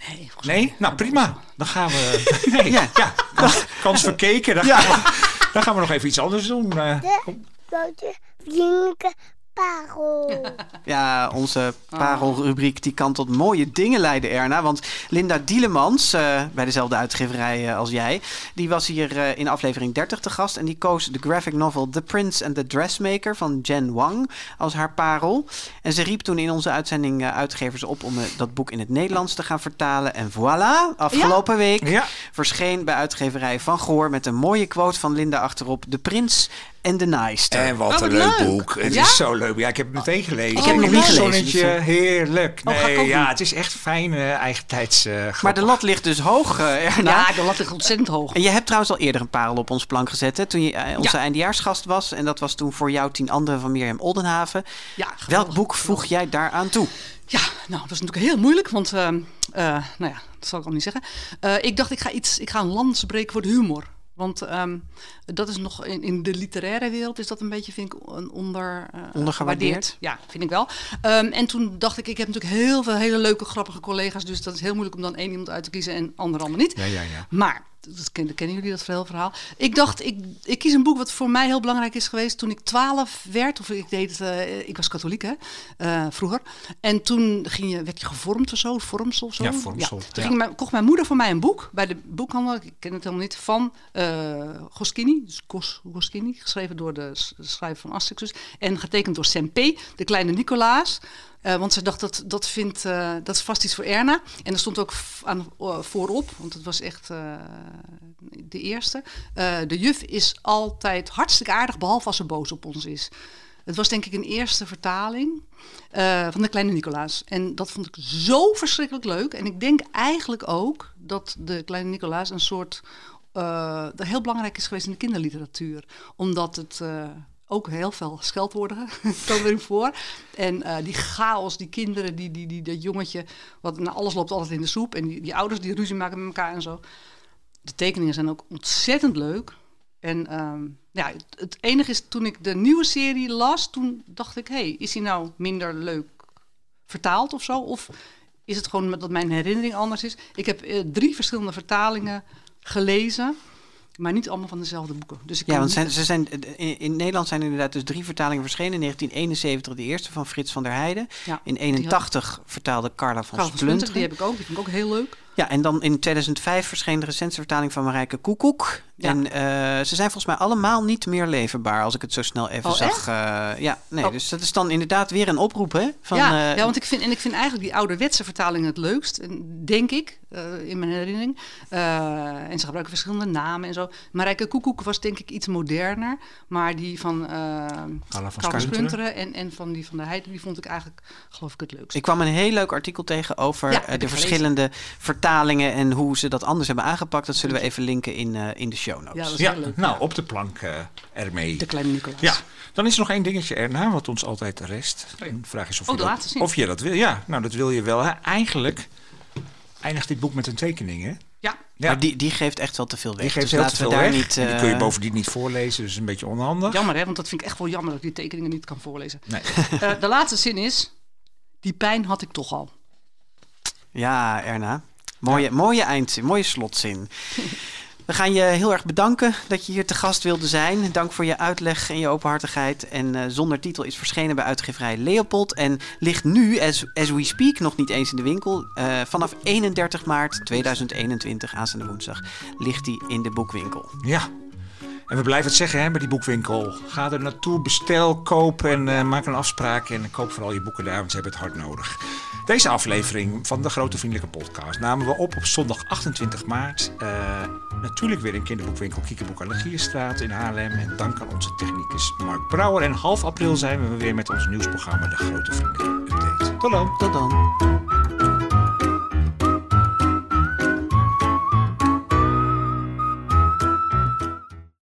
Nee, Nee? Nou, prima. Dan gaan we... Nee, Ja. ja. kans, kans verkeken. Dan, gaan we, dan gaan we nog even iets anders doen. eh. kom. grote parel. Ja, onze parelrubriek die kan tot mooie dingen leiden, Erna. Want Linda Dielemans, eh, bij dezelfde uitgeverij eh, als jij... die was hier eh, in aflevering 30 te gast... en die koos de graphic novel The Prince and the Dressmaker van Jen Wang als haar parel. En ze riep toen in onze uitzending eh, uitgevers op... om dat boek in het Nederlands te gaan vertalen. En voilà, afgelopen week Ja. verscheen bij uitgeverij Van Goor... met een mooie quote van Linda achterop... De Prins en de Naaister. En wat Oh, een wat leuk leuk. boek. Het Ja? is zo leuk. Ja, ik heb het meteen gelezen. Ik heb het nog niet gelezen, Zonnetje, dus, eh. heerlijk. Oh, Nee, ja, doen. het is echt fijn uh, eigentijds uh, maar de lat ligt dus hoog, eh, Erna. Ja, de lat ligt ontzettend hoog. En je hebt trouwens al eerder een parel op ons plank gezet, hè, toen je eh, onze Ja. eindejaarsgast was. En dat was toen voor jou tien anderen van Mirjam Oldenhaven. Ja, Welk geweldig. boek voeg jij daaraan toe? Ja, nou, dat is natuurlijk heel moeilijk, want, ehm, eh, nou ja, dat zal ik ook niet zeggen. Eh, ik dacht, ik ga, iets, ik ga een lans breken voor de humor. Want ehm, dat is nog in, in de literaire wereld is dat een beetje, vind ik, een onder, eh, Ondergewaardeerd. gewaardeerd. Ja, vind ik wel. Ehm, en toen dacht ik, ik heb natuurlijk heel veel hele leuke, grappige collega's. Dus dat is heel moeilijk om dan één iemand uit te kiezen en anderen allemaal niet. Ja, ja, ja. Maar, dat kennen, kennen jullie dat verhaal? Ik dacht, ik, ik kies een boek wat voor mij heel belangrijk is geweest toen ik twaalf werd. Of ik deed eh, ik was katholiek hè, eh, vroeger. En toen ging je, werd je gevormd of zo, vormsel of zo. Ja, vormsel, Toen ja. ging mijn, kocht mijn moeder voor mij een boek bij de boekhandel, ik ken het helemaal niet, van eh Goskini. Dus Gos, Goskini, geschreven door de schrijver van Asterix dus, En getekend door Sempe, de kleine Nicolaas. Eh, want ze dacht, dat, dat, vindt, eh, dat is vast iets voor Erna. En er stond ook aan, eh, voorop, want het was echt de eerste. de juf is altijd hartstikke aardig, behalve als ze boos op ons is. Het was denk ik een eerste vertaling van de kleine Nicolaas. En dat vond ik zo verschrikkelijk leuk. En ik denk eigenlijk ook dat de kleine Nicolaas een soort... dat heel belangrijk is geweest in de kinderliteratuur. Omdat het... ook heel veel scheldwoorden komen erin voor. En eh, die chaos, die kinderen, die, die, die, dat jongetje, wat nou, alles loopt altijd in de soep. En die, die ouders die ruzie maken met elkaar en zo. De tekeningen zijn ook ontzettend leuk. En ehm, ja, het, het enige is, toen ik de nieuwe serie las, toen dacht ik, hé, hey, is hij nou minder leuk vertaald of zo? Of is het gewoon dat mijn herinnering anders is? Ik heb eh, drie verschillende vertalingen gelezen, maar niet allemaal van dezelfde boeken. Dus ik Ja, want zijn, ze zijn, in, in Nederland zijn inderdaad dus drie vertalingen verschenen. In 1971 de eerste van Frits van der Heijden. Ja, In die 81 vertaalde Carla van Carl van Splunter, die heb ik ook, die vind ik ook heel leuk. Ja, en dan in 2005 verscheen de recentste vertaling van Marijke Koekoek. Ja. En eh, ze zijn volgens mij allemaal niet meer leverbaar, als ik het zo snel even Oh, zag. Eh, ja, nee, Oh. dus dat is dan inderdaad weer een oproep, hè? Van, ja, eh, ja, want ik vind, en ik vind eigenlijk die ouderwetse vertalingen het leukst, en denk ik, eh, in mijn herinnering. Eh, en ze gebruiken verschillende namen en zo. Marijke Koekoek was denk ik iets moderner, maar die van Gala van. Spunteren en, en van die van de Heide, die vond ik eigenlijk, geloof ik, het leukst. Ik kwam een heel leuk artikel tegen over Ja, de verschillende vertalingen en hoe ze dat anders hebben aangepakt. Dat zullen we even linken in, eh, in de show notes. Ja, dat is Ja, heel leuk. nou, op de plank eh, ermee. De kleine Nicolaas. Ja, dan is er nog één dingetje erna, wat ons altijd rest. En de vraag is of, Oh, je, dat, of je dat wil. Ja, nou, dat wil je wel. Hè. Eigenlijk eindigt dit boek met een tekening, hè? Ja, Ja, Maar die, die geeft echt wel te veel weg. die geeft dus heel te we veel daar weg. niet. Die kun je eh, bovendien niet voorlezen, dus een beetje onhandig. jammer hè, want dat vind ik echt wel jammer dat ik die tekeningen niet kan voorlezen. Nee. Eh, de laatste zin is, die pijn had ik toch al. Ja, Erna. Mooie, mooie eindzin, mooie slotzin. We gaan je heel erg bedanken dat je hier te gast wilde zijn. Dank voor je uitleg en je openhartigheid. En eh, Zonder Titel is verschenen bij uitgeverij Leopold. En ligt nu, as, as we speak, nog niet eens in de winkel. Eh, vanaf 31 maart 2021, aanstaande woensdag, ligt die in de boekwinkel. Ja. En we blijven het zeggen hè, bij die boekwinkel. Ga er naartoe, bestel, koop en eh, maak een afspraak. En koop vooral je boeken daar, want ze hebben het hard nodig. Deze aflevering van de Grote Vriendelijke Podcast namen we op op zondag 28 maart. Eh, natuurlijk weer in kinderboekwinkel Kiekeboek aan de in Haarlem. En dank aan onze technicus Mark Brouwer. En half april zijn we weer met ons nieuwsprogramma De Grote Vriendelijke Update. Tot dan! Tot dan.